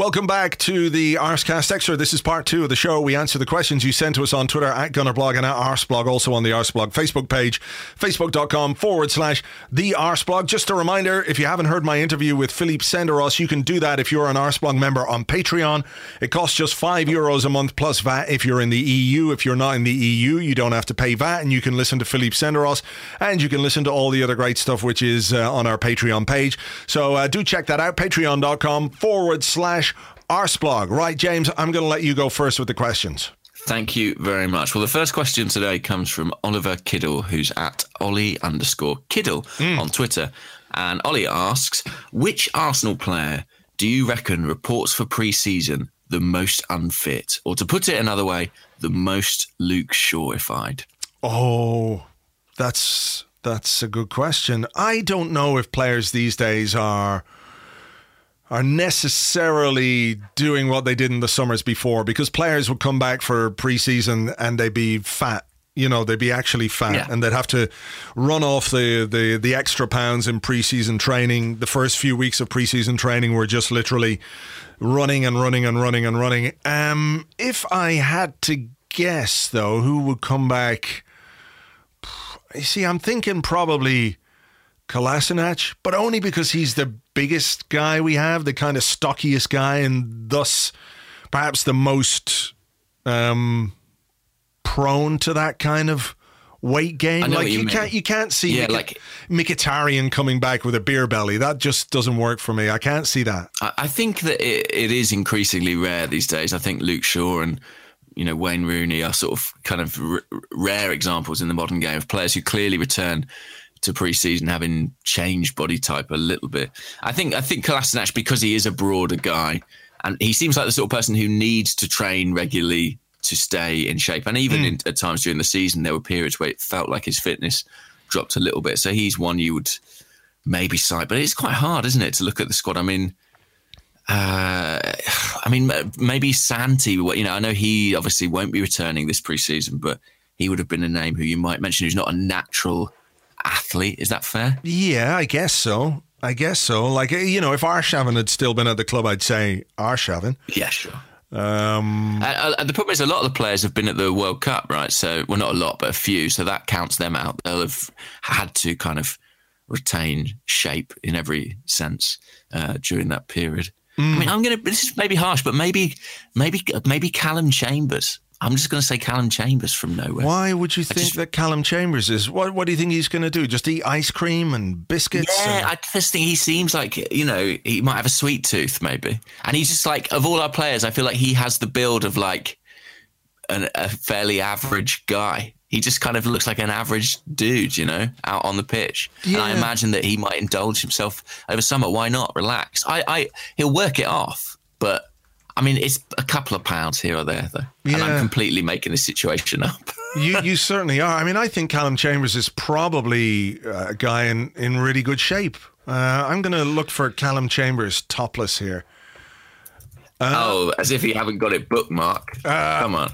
Welcome back to the Arscast Extra. This is part two of the show. We answer the questions you sent to us on Twitter at Gunnerblog and at Arsblog, also on the Arsblog Facebook page, facebook.com forward slash the Arsblog. Just a reminder, if you haven't heard my interview with Philippe Senderos, you can do that if you're an Arsblog member on Patreon. It costs just five euros a month plus VAT if you're in the EU. If you're not in the EU, you don't have to pay VAT and you can listen to Philippe Senderos and you can listen to all the other great stuff which is uh, on our Patreon page. So uh, do check that out, patreon.com forward slash Arsblog. Right, James, I'm going to let you go first with the questions. Thank you very much. Well, the first question today comes from Oliver Kiddle, who's at Ollie underscore Kiddle hmm. on Twitter. And Ollie asks, which Arsenal player do you reckon reports for pre-season the most unfit? Or to put it another way, the most Luke Shawified? Oh, that's that's a good question. I don't know if players these days are are necessarily doing what they did in the summers before because players would come back for preseason and they'd be fat. You know, they'd be actually fat Yeah. and they'd have to run off the, the, the extra pounds in preseason training. The first few weeks of preseason training were just literally running and running and running and running. Um, if I had to guess, though, who would come back? You see, I'm thinking probably Kolasinac, but only because he's the biggest guy we have, the kind of stockiest guy, and thus perhaps the most um, prone to that kind of weight gain. Like you you, can't you can't see Yeah, Mkhi- like- Mkhitaryan coming back with a beer belly. That just doesn't work for me. I can't see that. I, I think that it, it is increasingly rare these days. I think Luke Shaw and you know Wayne Rooney are sort of kind of r- rare examples in the modern game of players who clearly return to pre-season having changed body type a little bit. I think I think Kolasinac because he is a broader guy and he seems like the sort of person who needs to train regularly to stay in shape. And even in, at times during the season, there were periods where it felt like his fitness dropped a little bit. So he's one you would maybe cite, but it's quite hard, isn't it, to look at the squad? I mean, uh, I mean, maybe Santi. You know, I know he obviously won't be returning this preseason, but he would have been a name who you might mention who's not a natural athlete. Is that fair? Yeah, I guess so. I guess so. Like you know, if Arshavin had still been at the club, I'd say Arshavin. Yeah, sure. Um, and, and, the problem is, a lot of the players have been at the World Cup, right? So, well, not a lot, but a few. So that counts them out. They'll have had to kind of retain shape in every sense uh, during that period. Mm. I mean, I'm gonna. This is maybe harsh, but maybe, maybe, maybe Callum Chambers. I'm just going to say Callum Chambers from nowhere. Why would you think just, that Callum Chambers is? What What do you think he's going to do? Just eat ice cream and biscuits? Yeah, and... I just think he seems like you know he might have a sweet tooth, maybe. And he's just like of all our players, I feel like he has the build of like an, a fairly average guy. He just kind of looks like an average dude, you know, out on the pitch. Yeah. And I imagine that he might indulge himself over summer. Why not? Relax. I, I he'll work it off, but I mean, it's a couple of pounds here or there, though, yeah. and I'm completely making the situation up. you you certainly are. I mean, I think Callum Chambers is probably a guy in in really good shape. Uh, I'm going to look for Callum Chambers topless here. Uh, oh, as if you haven't got it bookmarked. Uh, Come on.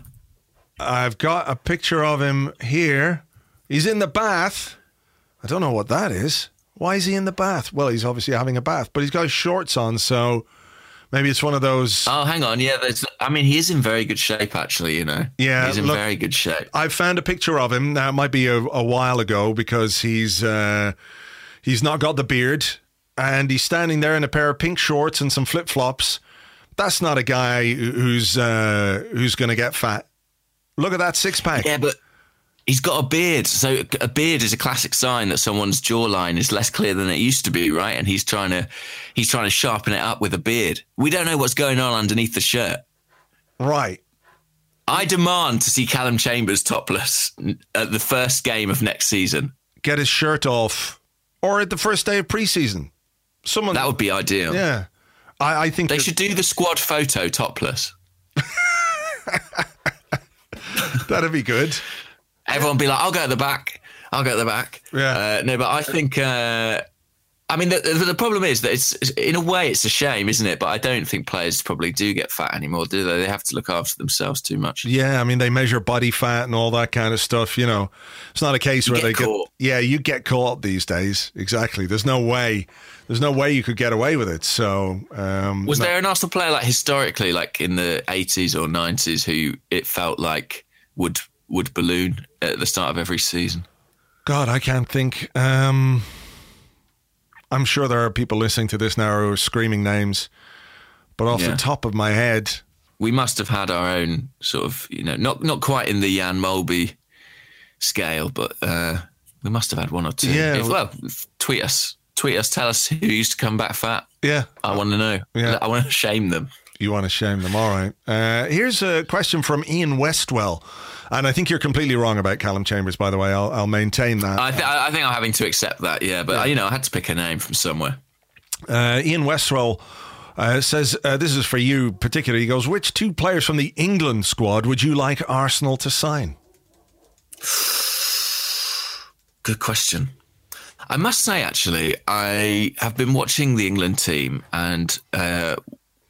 I've got a picture of him here. He's in the bath. I don't know what that is. Why is he in the bath? Well, he's obviously having a bath, but he's got his shorts on, so Maybe it's one of those. Oh, hang on. Yeah. I mean, he is in very good shape, actually. You know. Yeah, he's in look, very good shape. I found a picture of him. Now it might be a, a while ago because he's uh, he's not got the beard, and he's standing there in a pair of pink shorts and some flip flops. That's not a guy who's uh, who's going to get fat. Look at that six pack. Yeah, but He's got a beard. So a beard is a classic sign that someone's jawline is less clear than it used to be, right? And he's trying to he's trying to sharpen it up with a beard. We don't know what's going on underneath the shirt. Right. I demand to see Callum Chambers topless at the first game of next season. Get his shirt off. Or at the first day of preseason. Someone That would be ideal. Yeah. I, I think they should do the squad photo topless. That'd be good. Everyone be like, I'll go at the back. I'll go at the back. Yeah. Uh, no, but I think. Uh, I mean, the, the, problem is that it's in a way it's a shame, isn't it? But I don't think players probably do get fat anymore, do they? They have to look after themselves too much. Yeah, I mean, they measure body fat and all that kind of stuff. You know, it's not a case you where get they caught. get. Yeah, you get caught these days. Exactly. There's no way. There's no way you could get away with it. So, um, was no. there an Arsenal player like historically, like in the 80s or 90s, who it felt like would would balloon at the start of every season? God, I can't think. Um, I'm sure there are people listening to this now who are screaming names, but off yeah. the top of my head, we must have had our own sort of, you know, not not quite in the Jan Molby scale, but uh, we must have had one or two. Yeah. If, well, tweet us, tweet us, tell us who used to come back fat. Yeah, I want to know. Yeah, I want to shame them. You want to shame them, all right? Uh, here's a question from Ian Westwell. And I think you're completely wrong about Callum Chambers, by the way. I'll, I'll maintain that. I, th- I, think I'm having to accept that, yeah. But, yeah. you know, I had to pick a name from somewhere. Uh, Ian Westwell uh, says, uh, this is for you particularly. He goes, which two players from the England squad would you like Arsenal to sign? Good question. I must say, actually, I have been watching the England team and uh,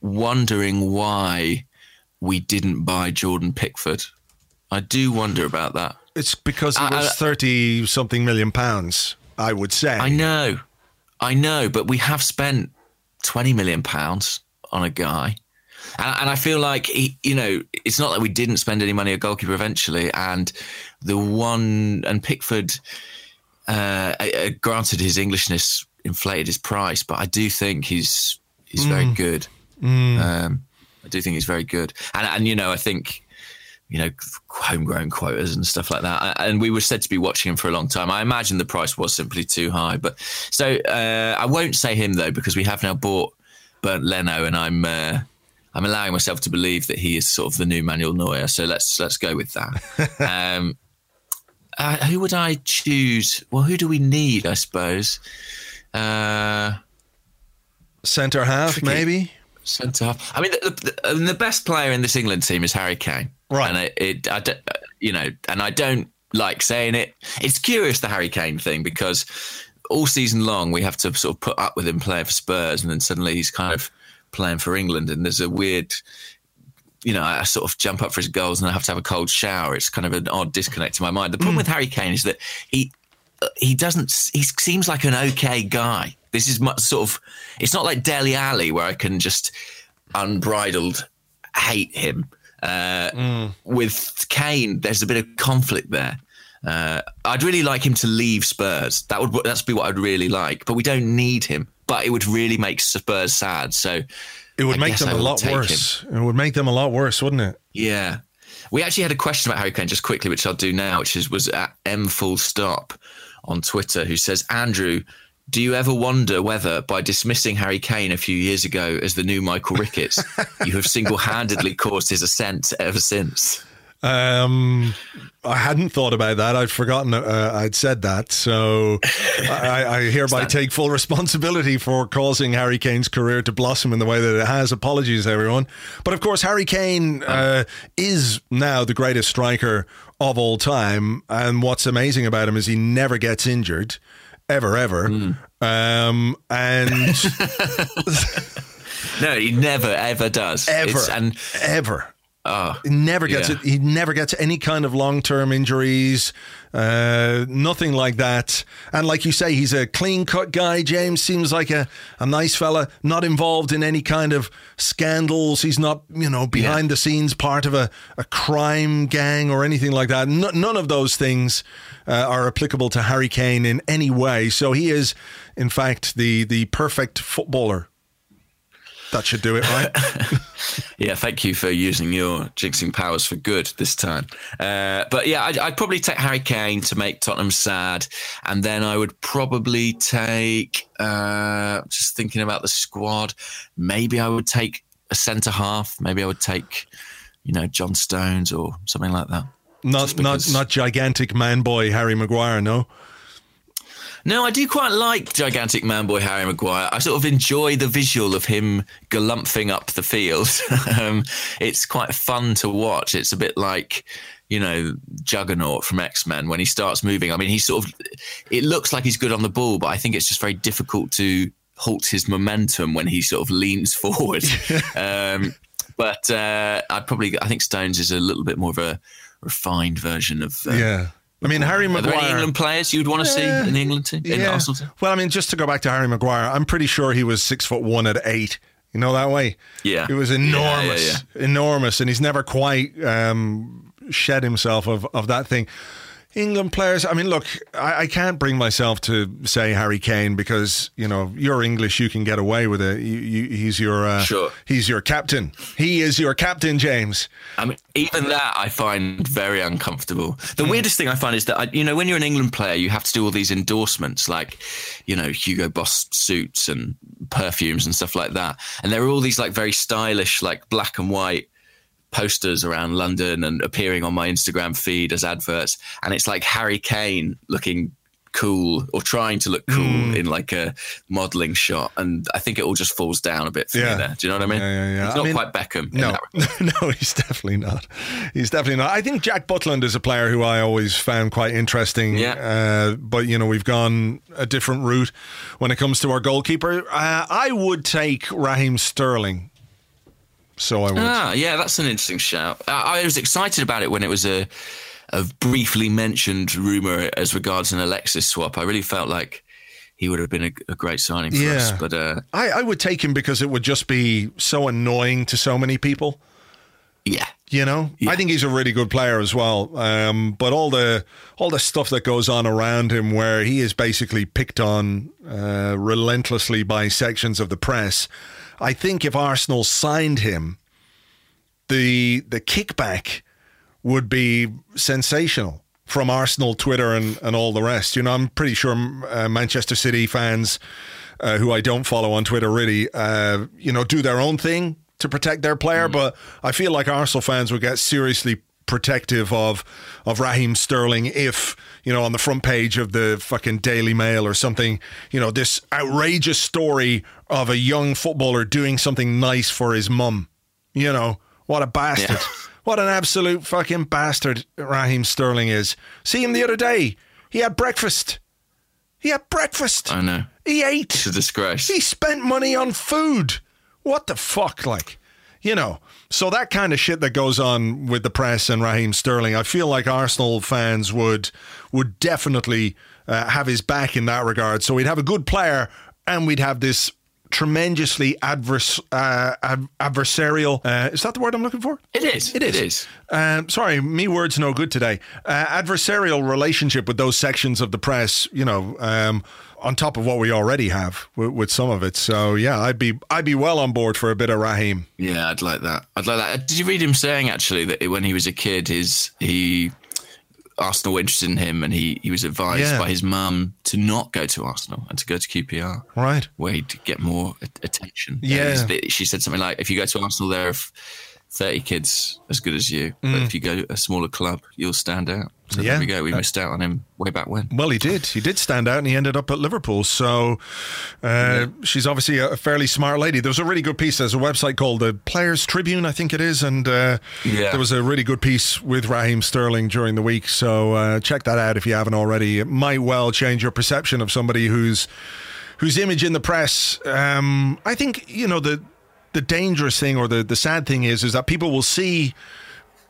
wondering why we didn't buy Jordan Pickford I do wonder about that. It's because it was thirty something million pounds. I would say. I know, I know, but we have spent twenty million pounds on a guy, and, and I feel like he, you know, it's not that we didn't spend any money on goalkeeper eventually, and the one and Pickford, uh, uh, granted his Englishness inflated his price, but I do think he's he's mm. very good. Mm. Um, I do think he's very good, and and you know, I think you know, homegrown quotas and stuff like that. And we were said to be watching him for a long time. I imagine the price was simply too high. But so uh, I won't say him though because we have now bought Bernd Leno, and I'm uh, I'm allowing myself to believe that he is sort of the new Manuel Neuer. So let's let's go with that. um, uh, who would I choose? Well, who do we need? I suppose. Uh, Centre half, tricky. maybe. Centre half. I mean, the, the, the, best player in this England team is Harry Kane. Right. And it, it I don't, you know, and I don't like saying it. It's curious the Harry Kane thing because all season long we have to sort of put up with him playing for Spurs, and then suddenly he's kind of playing for England, and there's a weird. You know, I sort of jump up for his goals and I have to have a cold shower. It's kind of an odd disconnect in my mind. The problem mm. with Harry Kane is that he he doesn't. He seems like an okay guy This is much sort of. It's not like Dele Alli where I can just unbridled hate him. Uh, mm. With Kane, there's a bit of conflict there. Uh, I'd really like him to leave Spurs. That would that's be what I'd really like. But we don't need him. But it would really make Spurs sad. So it would I make them a lot worse. Him. It would make them a lot worse, wouldn't it? Yeah. We actually had a question about Harry Kane just quickly, which I'll do now, which is was at M full stop on Twitter, who says, Andrew, do you ever wonder whether, by dismissing Harry Kane a few years ago as the new Michael Ricketts, you have single handedly caused his ascent ever since? Um, I hadn't thought about that. I'd forgotten uh, I'd said that. So I, I hereby take full responsibility for causing Harry Kane's career to blossom in the way that it has. Apologies, everyone. But of course, Harry Kane uh, is now the greatest striker of all time. And what's amazing about him is he never gets injured, ever, ever. Mm. Um, and. no, he never, ever does. Ever. It's, and ever. Oh, he never gets yeah. it. He never gets any kind of long term injuries, uh, nothing like that. And like you say, he's a clean cut guy. James seems like a, a nice fella, not involved in any kind of scandals. He's not, you know, behind yeah. the scenes part of a, a crime gang or anything like that. None of those things uh, are applicable to Harry Kane in any way. So he is, in fact, the the perfect footballer that should do it, right? yeah, thank you for using your jinxing powers for good this time. Uh, but yeah, I'd, I'd, probably take Harry Kane to make Tottenham sad, and then I would probably take. Uh, just thinking about the squad, maybe I would take a centre half. Maybe I would take, you know, John Stones or something like that. Not not not gigantic man boy Harry Maguire, no. No, I do quite like gigantic man boy Harry Maguire. I sort of enjoy the visual of him galumphing up the field. um, it's quite fun to watch. It's a bit like you know, Juggernaut from X Men when he starts moving. I mean, he sort of, it looks like he's good on the ball, but I think it's just very difficult to halt his momentum when he sort of leans forward. um, but uh, I'd probably, I think Stones is a little bit more of a refined version of uh, yeah. I mean, Harry Maguire. Are there any England players you'd want to see in the England team? In yeah. Arsenal team? Well, I mean, just to go back to Harry Maguire, I'm pretty sure he was six foot one at eight. You know that way. Yeah, it was enormous, yeah, yeah, enormous, and he's never quite um, shed himself of of that thing. England players. I mean, look, I, I, can't bring myself to say Harry Kane because you know you're English. You can get away with it. You, you, he's your uh, sure. He's your captain. He is your captain, James. I mean, even that I find very uncomfortable. The mm. weirdest thing I find is that I, you know when you're an England player, you have to do all these endorsements, like you know Hugo Boss suits and perfumes and stuff like that. And there are all these like very stylish, like black and white posters around London and appearing on my Instagram feed as adverts. And it's like Harry Kane looking cool or trying to look cool mm. in like a modeling shot. And I think it all just falls down a bit for yeah. me there. Do you know what I mean? Yeah, yeah, yeah. He's not I mean, quite Beckham. No, no, he's definitely not. He's definitely not. I think Jack Butland is a player who I always found quite interesting. Yeah. Uh, but, you know, we've gone a different route when it comes to our goalkeeper. Uh, I would take Raheem Sterling so I would. Ah, yeah, that's an interesting shout. I, I was excited about it when it was a, a briefly mentioned rumor as regards an Alexis swap. I really felt like he would have been a, a great signing for yeah. us. But uh, I, I would take him because it would just be so annoying to so many people. Yeah. You know, yeah. I think he's a really good player as well. Um, but all the all the stuff that goes on around him, where he is basically picked on uh, relentlessly by sections of the press, I think if Arsenal signed him, the the kickback would be sensational from Arsenal Twitter and, and all the rest. You know, I'm pretty sure uh, Manchester City fans uh, who I don't follow on Twitter really, uh, you know, do their own thing to protect their player. Mm. But I feel like Arsenal fans would get seriously protective of of Raheem Sterling if you know on the front page of the fucking Daily Mail or something you know this outrageous story of a young footballer doing something nice for his mum. You know what a bastard. Yeah. what an absolute fucking bastard Raheem Sterling is. See him the other day. He had breakfast. He had breakfast. I know. He ate. It's a disgrace. He spent money on food. What the fuck like you know. So that kind of shit that goes on with the press and Raheem Sterling, I feel like Arsenal fans would would definitely uh, have his back in that regard. So we'd have a good player and we'd have this tremendously adverse, uh, ad- adversarial. Uh, is that the word I'm looking for? It is. It is. It is. Um, sorry, me words no good today. Uh, adversarial relationship with those sections of the press. You know. Um, on top of what we already have with, with, some of it, so yeah, I'd be I'd be well on board for a bit of Raheem. Yeah, I'd like that. I'd like that. Did you read him saying actually that when he was a kid, his he Arsenal were interested in him, and he he was advised yeah. by his mum to not go to Arsenal and to go to QPR, right, where he'd get more attention. Yeah, bit, she said something like, "If you go to Arsenal, there, 30 kids as good as you. Mm. But if you go a smaller club, you'll stand out. So yeah. there we go. We uh, missed out on him way back when. Well, he did. He did stand out and he ended up at Liverpool. So uh, yeah. she's obviously a fairly smart lady. There's a really good piece. There's a website called the Players Tribune, I think it is. And uh, yeah. there was a really good piece with Raheem Sterling during the week. So uh, check that out if you haven't already. It might well change your perception of somebody who's whose image in the press. Um, I think, you know, the the dangerous thing or the the sad thing is is that people will see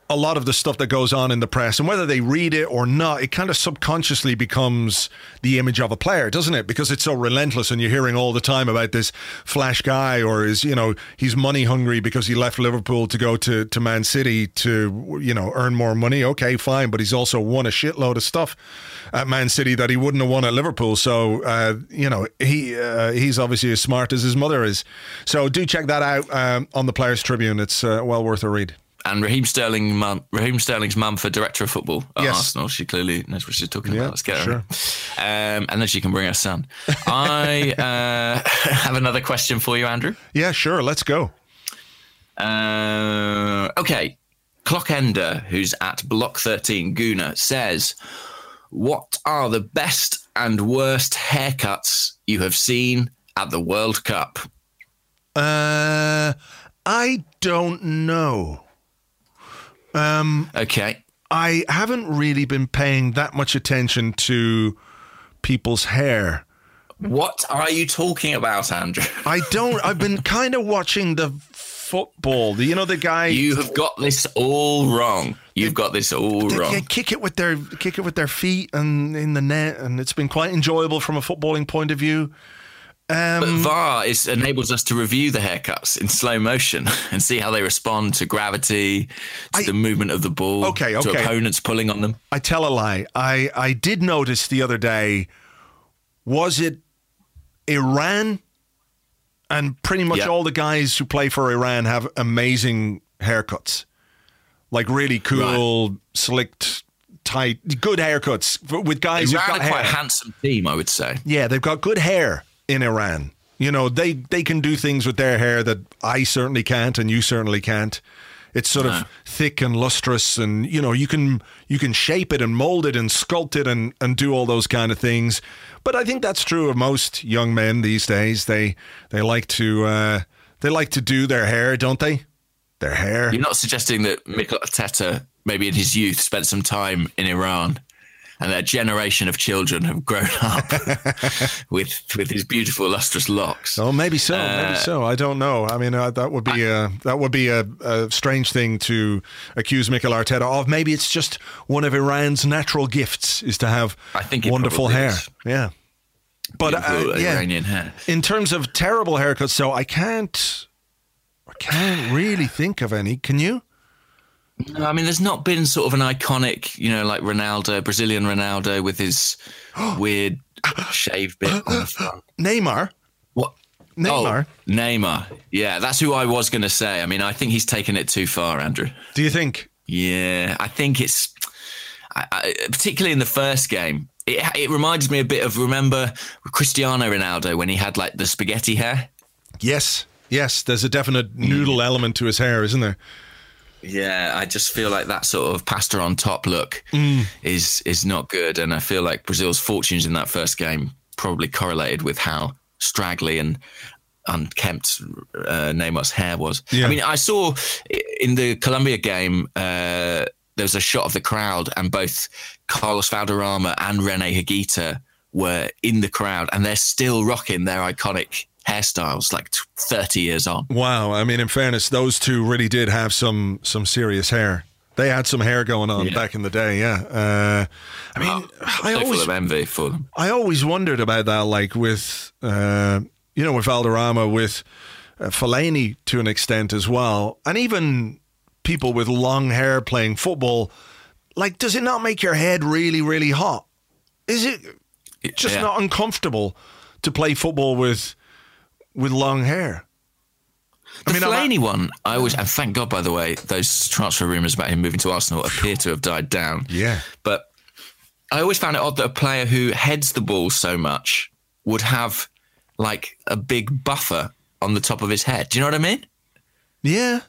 a lot of the stuff that goes on in the press and whether they read it or not it kind of subconsciously becomes the image of a player doesn't it? Because it's so relentless and you're hearing all the time about this flash guy or is you know he's money hungry because he left liverpool to go to, to man city to you know earn more money. Okay fine but he's also won a shitload of stuff at man city that he wouldn't have won at liverpool. So uh, you know he uh, he's obviously as smart as his mother is. So do check that out um, on the players tribune. It's uh, well worth a read and Raheem Sterling, mum, Raheem Sterling's mum for director of football at yes. Arsenal. She clearly knows what she's talking yeah, about. Let's get her. Sure. Um, and then she can bring her son. I uh, have another question for you, Andrew. Yeah, sure. Let's go. Uh, okay. Clockender, who's at Block 13, Guna, says, What are the best and worst haircuts you have seen at the World Cup? Uh, I don't know. Um, okay. I haven't really been paying that much attention to people's hair. What are you talking about, Andrew? I don't. I've been kind of watching the football. You know the guy. You have got this all wrong. You've they, got this all they, wrong. Yeah, kick it with their kick it with their feet and in the net, and it's been quite enjoyable from a footballing point of view. Um, but VAR is, enables us to review the haircuts in slow motion and see how they respond to gravity, to I, the movement of the ball, okay, okay. to opponents pulling on them. I tell a lie. I, I did notice the other day, was it Iran? And pretty much yep. all the guys who play for Iran have amazing haircuts. Like really cool, right. slicked, tight, good haircuts with guys Iran who've got a quite handsome team, I would say. Yeah, they've got good hair in Iran. You know, they they can do things with their hair that I certainly can't, and you certainly can't. It's sort of thick and lustrous, and you know you can you can shape it and mold it and sculpt it and and do all those kind of things. But I think that's true of most young men these days. They they like to uh, they like to do their hair, don't they? Their hair. You're not suggesting that Mikel Arteta, maybe in his youth, spent some time in Iran and a generation of children have grown up with with his beautiful lustrous locks. Oh, maybe so, uh, maybe so. I don't know. I mean, uh, that would be a that would be a, a, strange thing to accuse Mikel Arteta of. Maybe it's just one of Iran's natural gifts is to have I think wonderful hair. Is. Yeah. But uh, yeah, Iranian hair. in terms of terrible haircuts, so I can't, I can't really think of any. Can you? No, I mean, there's not been sort of an iconic, you know, like Ronaldo, Brazilian Ronaldo with his weird shave bit on the front. Neymar. What? Neymar. Oh, Neymar. Yeah, that's who I was going to say. I mean, I think he's taken it too far, Andrew. Do you think? Yeah, I think it's I, I, particularly in the first game. It, it reminds me a bit of remember Cristiano Ronaldo when he had like the spaghetti hair. Yes, yes. There's a definite mm. noodle element to his hair, isn't there? Yeah, I just feel like that sort of pasta on top look mm. is is not good, and I feel like Brazil's fortunes in that first game probably correlated with how straggly and unkempt uh, Neymar's hair was. Yeah. I mean, I saw in the Colombia game uh, there was a shot of the crowd, and both Carlos Valderrama and Rene Higuita were in the crowd, and they're still rocking their iconic hairstyles like 30 years on. Wow. I mean, in fairness, those two really did have some some serious hair. They had some hair going on yeah. back in the day, yeah. Uh, I mean, oh, I always full of envy for them. I always wondered about that, like with uh, you know, with Valderrama, with uh, Fellaini to an extent as well, and even people with long hair playing football. Like, does it not make your head really, really hot? Is it just yeah. not uncomfortable to play football with with long hair? The I mean, Fellaini one, I always, and thank God, by the way, those transfer rumours about him moving to Arsenal appear to have died down. Yeah. But I always found it odd that a player who heads the ball so much would have like a big buffer on the top of his head. Do you know what I mean? Yeah.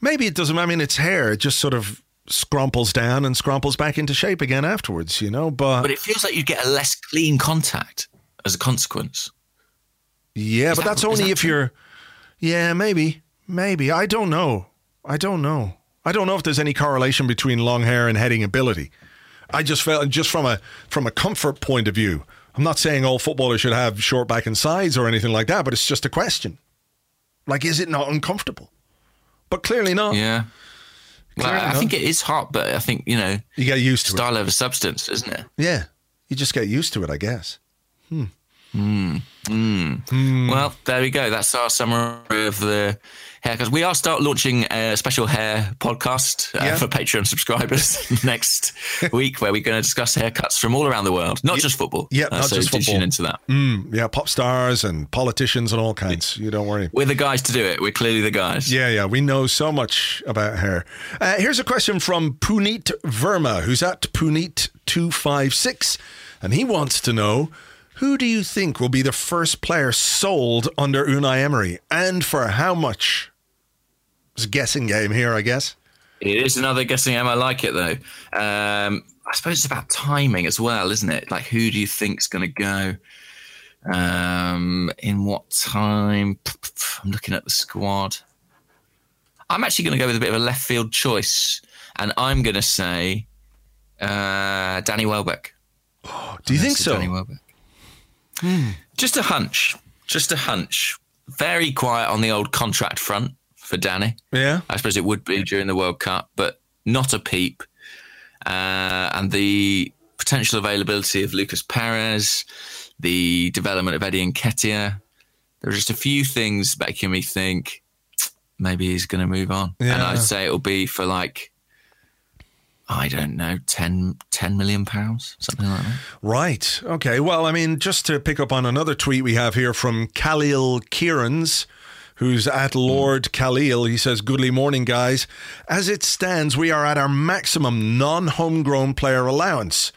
Maybe it doesn't. I mean, it's hair. It just sort of scrumples down and scrumples back into shape again afterwards, you know? But But it feels like you get a less clean contact as a consequence. Yeah, is but that, that's only that if you're yeah, maybe. Maybe. I don't know. I don't know. I don't know if there's any correlation between long hair and heading ability. I just felt just from a from a comfort point of view. I'm not saying all footballers should have short back and sides or anything like that, but it's just a question. Like, is it not uncomfortable? But clearly not. Yeah. Well, I not. think it is hot, but I think you know you get used to style it. over substance, isn't it? Yeah, you just get used to it, I guess. Hmm. Mm. Mm. Mm. Well, there we go. That's our summary of the haircuts. We are start launching a special hair podcast uh, yeah. for Patreon subscribers next week, where we're going to discuss haircuts from all around the world, not just football. Yeah, uh, not so just football. Tune into that. Mm, yeah, pop stars and politicians and all kinds. You don't worry. We're the guys to do it. We're clearly the guys. Yeah, yeah. We know so much about hair. Uh, here's a question from Puneet Verma, who's at Puneet two five six, and he wants to know. Who do you think will be the first player sold under Unai Emery and for how much? It's a guessing game here, I guess. It is another guessing game. I like it though. Um, I suppose it's about timing as well, isn't it? Like, who do you think's going to go? Um, in what time? I'm looking at the squad. I'm actually going to go with a bit of a left field choice, and I'm going to say uh, Danny Welbeck. Oh, do you think so? Danny Welbeck. Just a hunch. Just a hunch. Very quiet on the old contract front for Danny. Yeah. I suppose it would be during the World Cup, but not a peep. Uh, and the potential availability of Lucas Perez, the development of Eddie Nketiah. There are just a few things making me think maybe he's going to move on. Yeah. And I'd say it'll be for like I don't know, 10, 10 million pounds, something like that. Right. Okay. Well, I mean, just to pick up on another tweet we have here from Khalil Kieran's, who's at hmm. Lord Khalil. He says, Goodly morning, guys. As it stands, we are at our maximum non homegrown player allowance,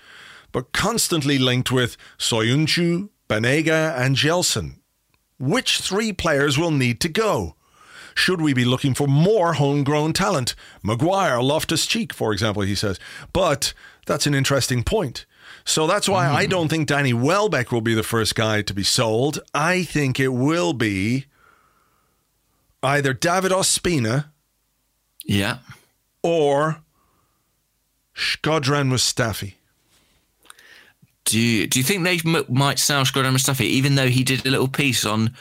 but constantly linked with Soyuncu, Banega, and Gelson. Which three players will need to go? Should we be looking for more homegrown talent? Maguire, Loftus Cheek, for example, he says. But that's an interesting point. So that's why mm. I don't think Danny Welbeck will be the first guy to be sold. I think it will be either David Ospina. Yeah. Or Shkodran Mustafi. Do you, do you think they m- might sell Shkodran Mustafi, even though he did a little piece on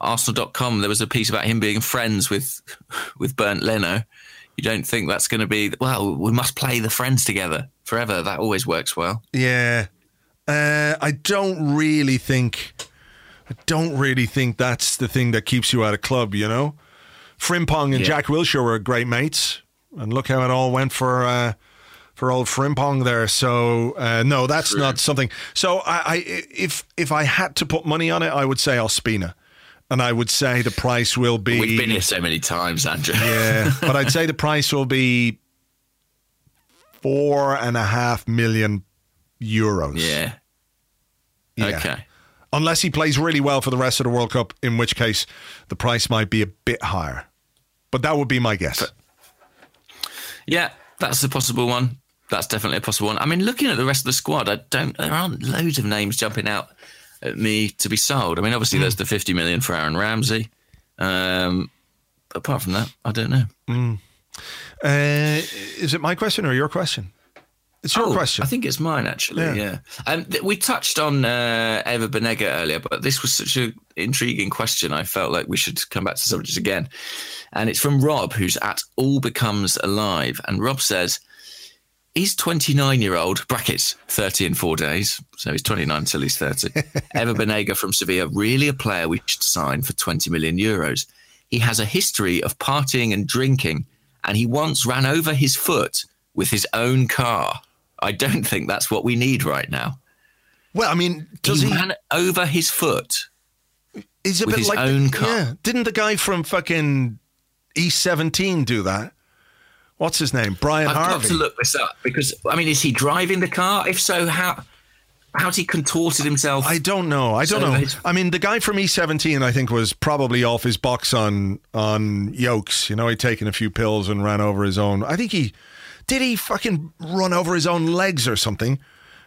Arsenal.com, there was a piece about him being friends with with Bernd Leno. You don't think that's going to be well? We must play the friends together forever. That always works well. Yeah, uh, I don't really think. I don't really think that's the thing that keeps you at a club. You know, Frimpong and yeah. Jack Wilshere were great mates, and look how it all went for. Uh, for old Frimpong there. So uh, no, that's True. not something. So I, I, if if I had to put money on it, I would say Ospina and I would say the price will be. We've been here so many times, Andrew. Yeah, but I'd say the price will be four and a half million euros. Yeah. yeah. Okay. Unless he plays really well for the rest of the World Cup, in which case the price might be a bit higher. But that would be my guess. But, yeah, that's a possible one. That's definitely a possible one. I mean, looking at the rest of the squad, I don't. There aren't loads of names jumping out me to be sold. I mean, obviously, mm. there's the 50 million for Aaron Ramsey. Um, apart from that, I don't know. Mm. Uh, is it my question or your question? It's your oh, question. I think it's mine actually. Yeah. yeah. Um, th- we touched on uh, Ever Banega earlier, but this was such an intriguing question. I felt like we should come back to the subject again. And it's from Rob, who's at All Becomes Alive. And Rob says, He's 29 year old, brackets 30 in four days. So he's 29 until he's 30. Ever Banega from Sevilla, really a player we should sign for 20 million euros. He has a history of partying and drinking, and he once ran over his foot with his own car. I don't think that's what we need right now. Well, I mean, does he, he ran over his foot? Is a with bit his like own the, car. Yeah, didn't the guy from fucking E17 do that? What's his name? Brian Harvey? I've Harvey. got to look this up because I mean, is he driving the car? If so, how how's he contorted himself? I don't know. I don't So know. his- I mean, the guy from E17, I think, was probably off his box on on yokes. You know, he'd taken a few pills and ran over his own. I think he did. He fucking run over his own legs or something.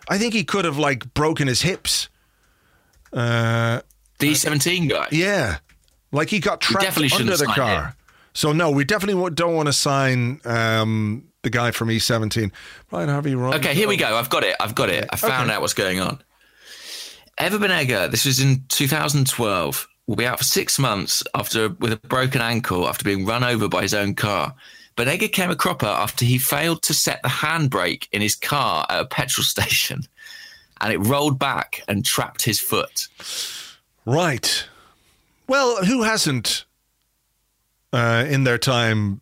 I think he could have like broken his hips. Uh, the 17 guy. yeah, like he got trapped shouldn't under the car. So no, we definitely don't want to sign um, the guy from E17. Brian Harvey. Run- Okay, here we go. I've got it. I've got it. I found Okay. out what's going on. Ever Banega, this was in 2012, will be out for six months after with a broken ankle after being run over by his own car. Banega came a cropper after he failed to set the handbrake in his car at a petrol station, and it rolled back and trapped his foot. Right. Well, who hasn't uh, in their time,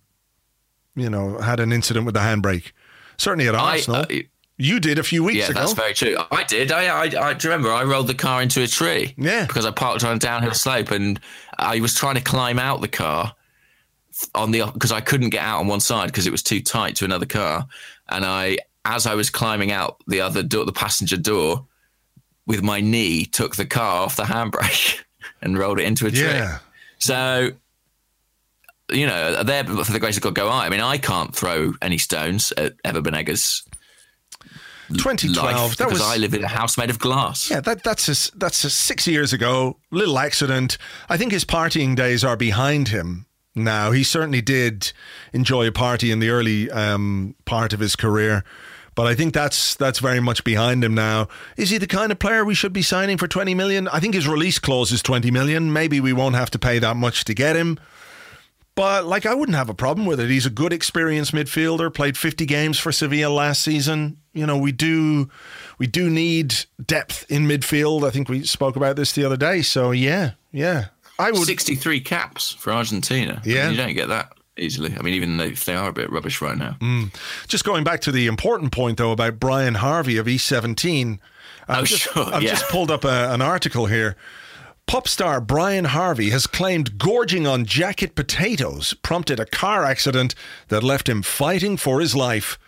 you know, had an incident with the handbrake? Certainly at Arsenal. I- you did a few weeks yeah, ago. that's very true. I did. I, I, I do you remember I rolled the car into a tree. Yeah. because I parked on a downhill slope and I was trying to climb out the car on the because I couldn't get out on one side because it was too tight to another car, and I as I was climbing out the other door, the passenger door, with my knee took the car off the handbrake and rolled it into a tree. yeah. So, you know, there for the grace of God go I. I mean, I can't throw any stones at Ever Banega's 2012. life that because was I live in a house made of glass. Yeah, that, that's a, that's a six years ago. Little accident. I think his partying days are behind him now. He certainly did enjoy a party in the early um, part of his career, but I think that's that's very much behind him now. Is he the kind of player we should be signing for twenty million? I think his release clause is twenty million. Maybe we won't have to pay that much to get him. But like, I wouldn't have a problem with it. He's a good, experienced midfielder. Played 50 games for Sevilla last season. You know, we do, we do need depth in midfield. I think we spoke about this the other day. So yeah, yeah, I would. 63 caps for Argentina. I mean, Yeah. you don't get that easily. I mean, even though if they are a bit rubbish right now. Mm. Just going back to the important point though about Brian Harvey of E17. I've Oh, just, sure, I've yeah. just pulled up a, an article here. Pop star Brian Harvey has claimed gorging on jacket potatoes prompted a car accident that left him fighting for his life.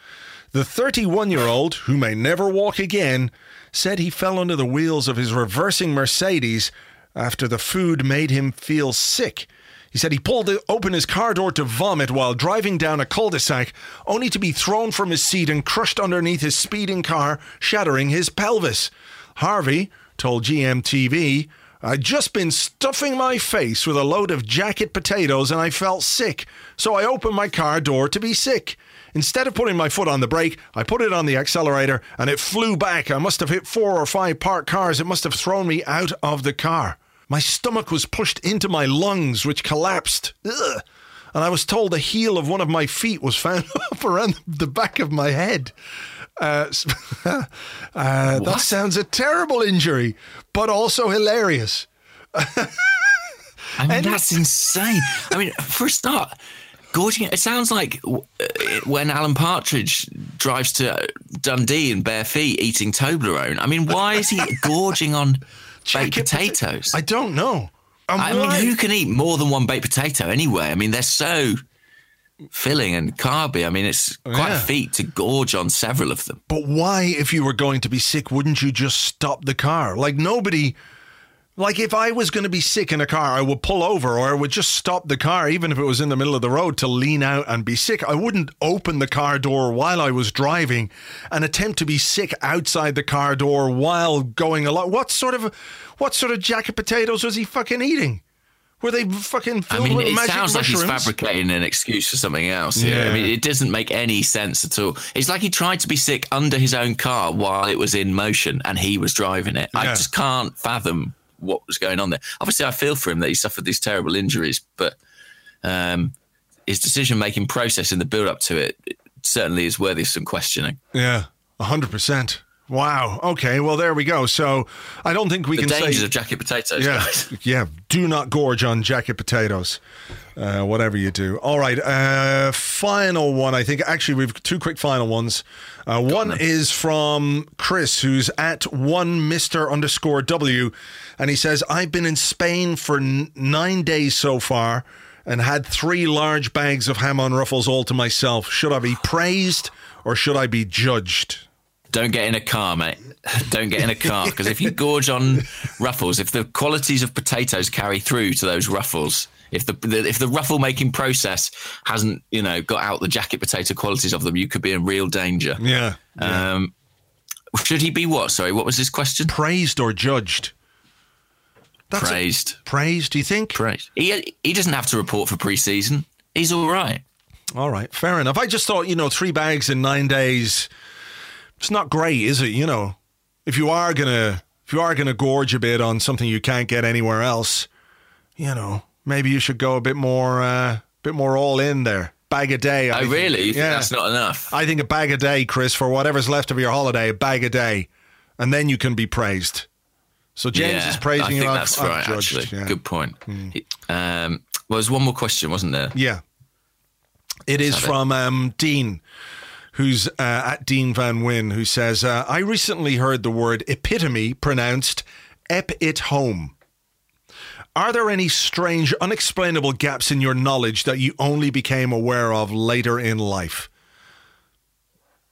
The 31 year old, who may never walk again, said he fell under the wheels of his reversing Mercedes after the food made him feel sick. He said he pulled open his car door to vomit while driving down a cul de sac, only to be thrown from his seat and crushed underneath his speeding car, shattering his pelvis. Harvey told GMTV, I'd just been stuffing my face with a load of jacket potatoes and I felt sick, so I opened my car door to be sick. Instead of putting my foot on the brake, I put it on the accelerator and it flew back. I must have hit four or five parked cars. It must have thrown me out of the car. My stomach was pushed into my lungs, which collapsed. Ugh. And I was told the heel of one of my feet was found up around the back of my head. Uh, uh, that sounds a terrible injury, but also hilarious. I mean, that's insane. I mean, for a start, gorging, it sounds like uh, when Alan Partridge drives to Dundee in bare feet eating Toblerone. I mean, why is he gorging on baked Jacket pota- potatoes? I don't know. And I mean, who can eat more than one baked potato anyway? I mean, they're so filling and carby. I mean, it's oh, quite Yeah. a feat to gorge on several of them. But why, if you were going to be sick, wouldn't you just stop the car? Like nobody. Like if I was going to be sick in a car, I would pull over or I would just stop the car, even if it was in the middle of the road, to lean out and be sick. I wouldn't open the car door while I was driving and attempt to be sick outside the car door while going along. What sort of, what sort of jacket potatoes was he fucking eating? Were they fucking I mean, it sounds like he's fabricating an excuse for something else. Yeah. I mean, it doesn't make any sense at all. It's like he tried to be sick under his own car while it was in motion and he was driving it. Yeah. I just can't fathom what was going on there. Obviously, I feel for him that he suffered these terrible injuries, but um, his decision making process in the build up to it, it certainly is worthy of some questioning. Yeah, 100%. Wow. Okay. Well, there we go. So I don't think we the can dangers say of jacket potatoes. Yeah. Guys. Yeah. Do not gorge on jacket potatoes. Uh, whatever you do. All right. Uh, final one. I think actually we've two quick final ones. Uh, one on, is from Chris, who's at one Mister underscore W, and he says, "I've been in Spain for n- nine days so far." And had three large bags of ham on ruffles all to myself. Should I be praised or should I be judged? Don't get in a car, mate. Don't get in a car because if you gorge on ruffles, if the qualities of potatoes carry through to those ruffles, if the, the, if the ruffle making process hasn't you know got out the jacket potato qualities of them, you could be in real danger. Yeah. yeah. Um, should he be what? Sorry, what was his question? Praised or judged? That's praised. A, praised? Do you think? Praised. He he doesn't have to report for preseason. He's all right. All right, fair enough. I just thought you know three bags in nine days it's not great, is it? You know, if you are gonna if you are gonna gorge a bit on something you can't get anywhere else, you know, maybe you should go a bit more uh, bit more all in there. Bag a day. I oh, think. really? yeah. that's not enough? I think a bag a day, Chris, for whatever's left of your holiday, a bag a day, and then you can be praised. So James yeah, is praising I think you. That's I've, right. Actually, yeah. good point. Mm. Um, well, there's one more question, wasn't there? Yeah. It is from um, Dean, who's uh, at Dean Van Wyn, who says, uh, I recently heard the word epitome pronounced ep it home. Are there any strange, unexplainable gaps in your knowledge that you only became aware of later in life?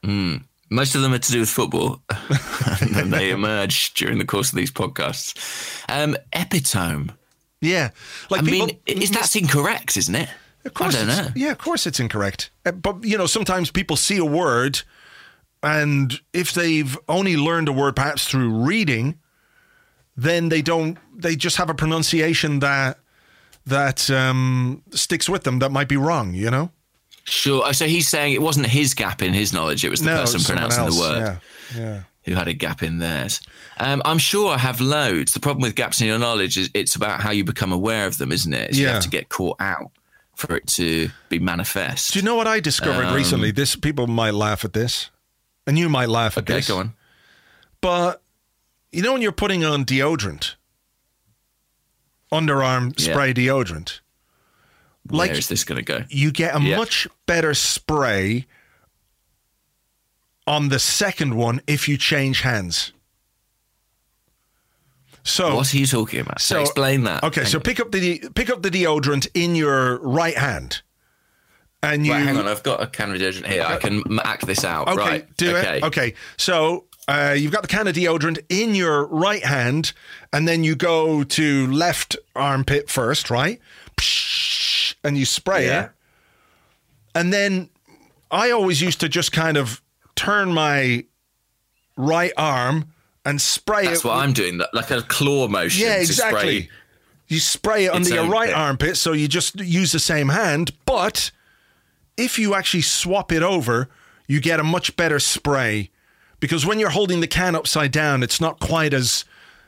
Mm. Most of them are to do with football, and they emerge during the course of these podcasts. Um, epitome. Yeah, like I people, mean, is that's incorrect, isn't it? Of course, I don't know. Yeah, of course it's incorrect. Uh, but you know, sometimes people see a word, and if they've only learned a word perhaps through reading, then they don't. They just have a pronunciation that that um, sticks with them that might be wrong. You know. Sure. Oh, so he's saying it wasn't his gap in his knowledge; it was the no, person pronouncing else. the word. Yeah. Yeah who had a gap in theirs. Um, I'm sure I have loads. The problem with gaps in your knowledge is it's about how you become aware of them, isn't it? yeah. You have to get caught out for it to be manifest. Do you know what I discovered um, recently? This people might laugh at this, and you might laugh at okay, this. Go on. But you know when you're putting on deodorant, underarm spray yeah. deodorant. Like, Where is this going to go? You get a yeah. much better spray on the second one if you change hands. So what are you talking about? So, explain that. Okay, hang so on. pick up the pick up the deodorant in your right hand. And you right, hang on, I've got a can of deodorant here. I can act this out. Okay, right. do okay. it. Okay. So uh, you've got the can of deodorant in your right hand, and then you go to left armpit first, right? And you spray yeah. it. And then I always used to just kind of turn my right arm and spray That's it. That's what with, I'm doing, like a claw motion. Yeah, exactly. Spray you spray it under your right armpit, so you just use the same hand. But if you actually swap it over, you get a much better spray because when you're holding the can upside down, it's not quite as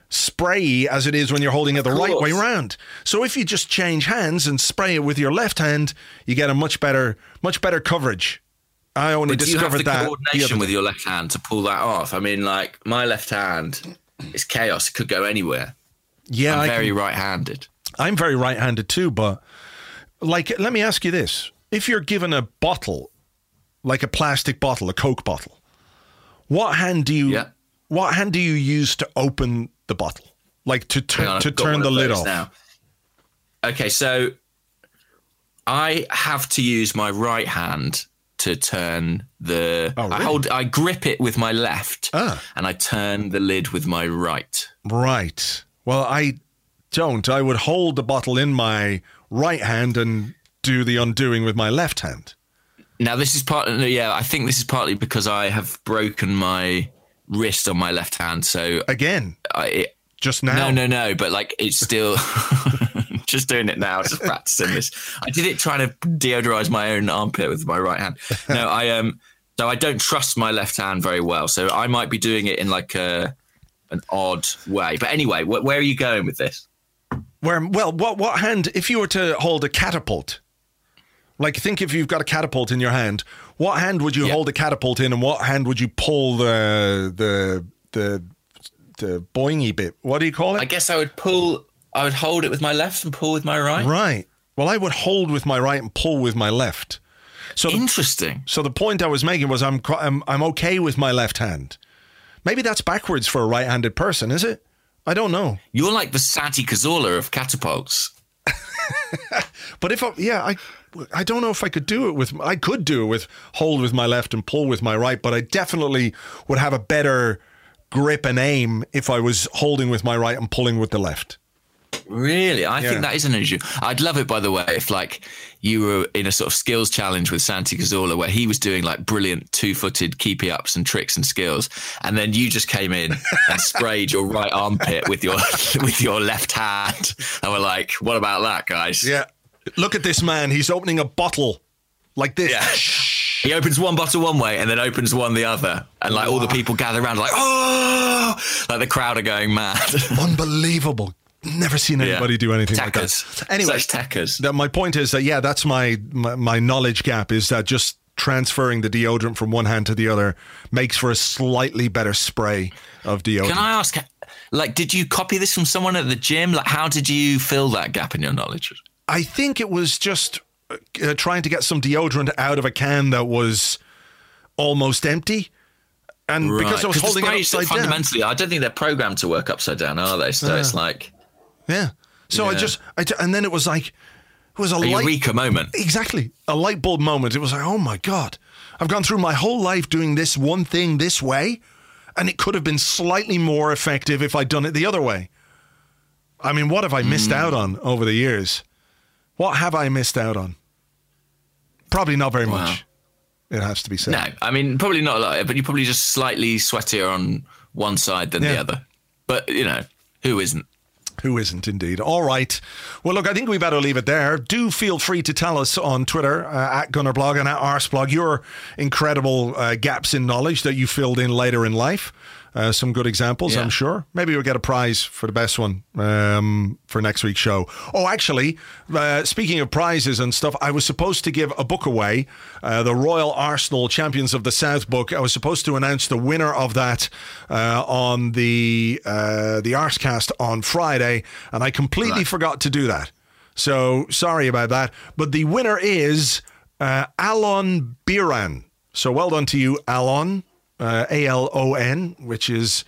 sprayy as it is when you're holding it the right way around. So if you just change hands and spray it with your left hand, you get a much better, much better coverage. I only but discovered do you have the coordination with your left hand to pull that off. I mean, like my left hand is chaos; it could go anywhere. Yeah, I'm very can, right-handed. I'm very right-handed too, but like, let me ask you this: If you're given a bottle, like a plastic bottle, a Coke bottle, what hand do you? Yeah. What hand do you use to open the bottle? Like to turn to turn the lid off. Now. Okay, so I have to use my right hand to turn the. Oh, really? I hold. I grip it with my left, ah. and I turn the lid with my right. Right. Well, I don't. I would hold the bottle in my right hand and do the undoing with my left hand. Now, this is partly. Yeah, I think this is partly because I have broken my wrist on my left hand. So again, I, it, just now. No, no, no. But like, it's still. just doing it now, just practicing this. I did it trying to deodorize my own armpit with my right hand. No, I um, so I don't trust my left hand very well. So I might be doing it in like a an odd way. But anyway, wh- where are you going with this? Where well, what what hand? If you were to hold a catapult, like think if you've got a catapult in your hand, what hand would you yeah. hold the catapult in, and what hand would you pull the the the the boingy bit? What do you call it? I guess I would pull. I would hold it with my left and pull with my right. Right. Well, I would hold with my right and pull with my left. So interesting. The, so the point I was making was I'm I'm I'm okay with my left hand. Maybe that's backwards for a right-handed person, is it? I don't know. You're like the Santi Cazorla of catapults. but if I, yeah, I I don't know if I could do it with I could do it with hold with my left and pull with my right, but I definitely would have a better grip and aim if I was holding with my right and pulling with the left. Really? I yeah. think that is an issue. I'd love it, by the way, if like you were in a sort of skills challenge with Santi Cazorla where he was doing like brilliant two footed keepy ups and tricks and skills. And then you just came in and sprayed your right armpit with your with your left hand. And we're like, what about that, guys? Yeah. Look at this man. He's opening a bottle like this. Yeah. He opens one bottle one way and then opens one the other. And like all the people gather around like, oh, like the crowd are going mad. Unbelievable. Never seen anybody yeah. do anything Tackers. like that. Anyway, That my point is that yeah, that's my, my my knowledge gap is that just transferring the deodorant from one hand to the other makes for a slightly better spray of deodorant. Can I ask, like, did you copy this from someone at the gym? Like, how did you fill that gap in your knowledge? I think it was just uh, trying to get some deodorant out of a can that was almost empty. And right. because I was holding it upside fundamentally, down. I don't think they're programmed to work upside down, are they? So uh, it's like, yeah. So yeah. I just, I, and then it was like, it was a, a light, eureka moment. Exactly, a light bulb moment. It was like, oh my god, I've gone through my whole life doing this one thing this way, and it could have been slightly more effective if I'd done it the other way. I mean, what have I missed mm. out on over the years? What have I missed out on? Probably not very wow. much. It has to be said. No, I mean probably not a lot, but you're probably just slightly sweatier on one side than yeah. the other. But you know, who isn't? Who isn't indeed? All right. Well, look, I think we better leave it there. Do feel free to tell us on Twitter uh, at Gunnerblog and at Arsblog your incredible uh, gaps in knowledge that you filled in later in life. Uh, some good examples, yeah. I'm sure. Maybe we'll get a prize for the best one um, for next week's show. Oh, actually, uh, speaking of prizes and stuff, I was supposed to give a book away, uh, the Royal Arsenal Champions of the South book. I was supposed to announce the winner of that uh, on the uh, the Arsecast on Friday, and I completely right. forgot to do that. So sorry about that. But the winner is uh, Alon Biran. So well done to you, Alon uh, A L O N, which is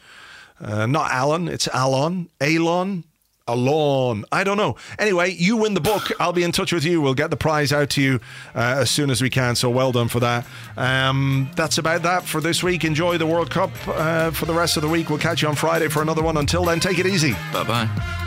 uh, not Alan, it's Alon, Alon, Alon. I don't know. Anyway, you win the book. I'll be in touch with you. We'll get the prize out to you uh, as soon as we can. So well done for that. Um, that's about that for this week. Enjoy the World Cup uh, for the rest of the week. We'll catch you on Friday for another one. Until then, take it easy. Bye bye.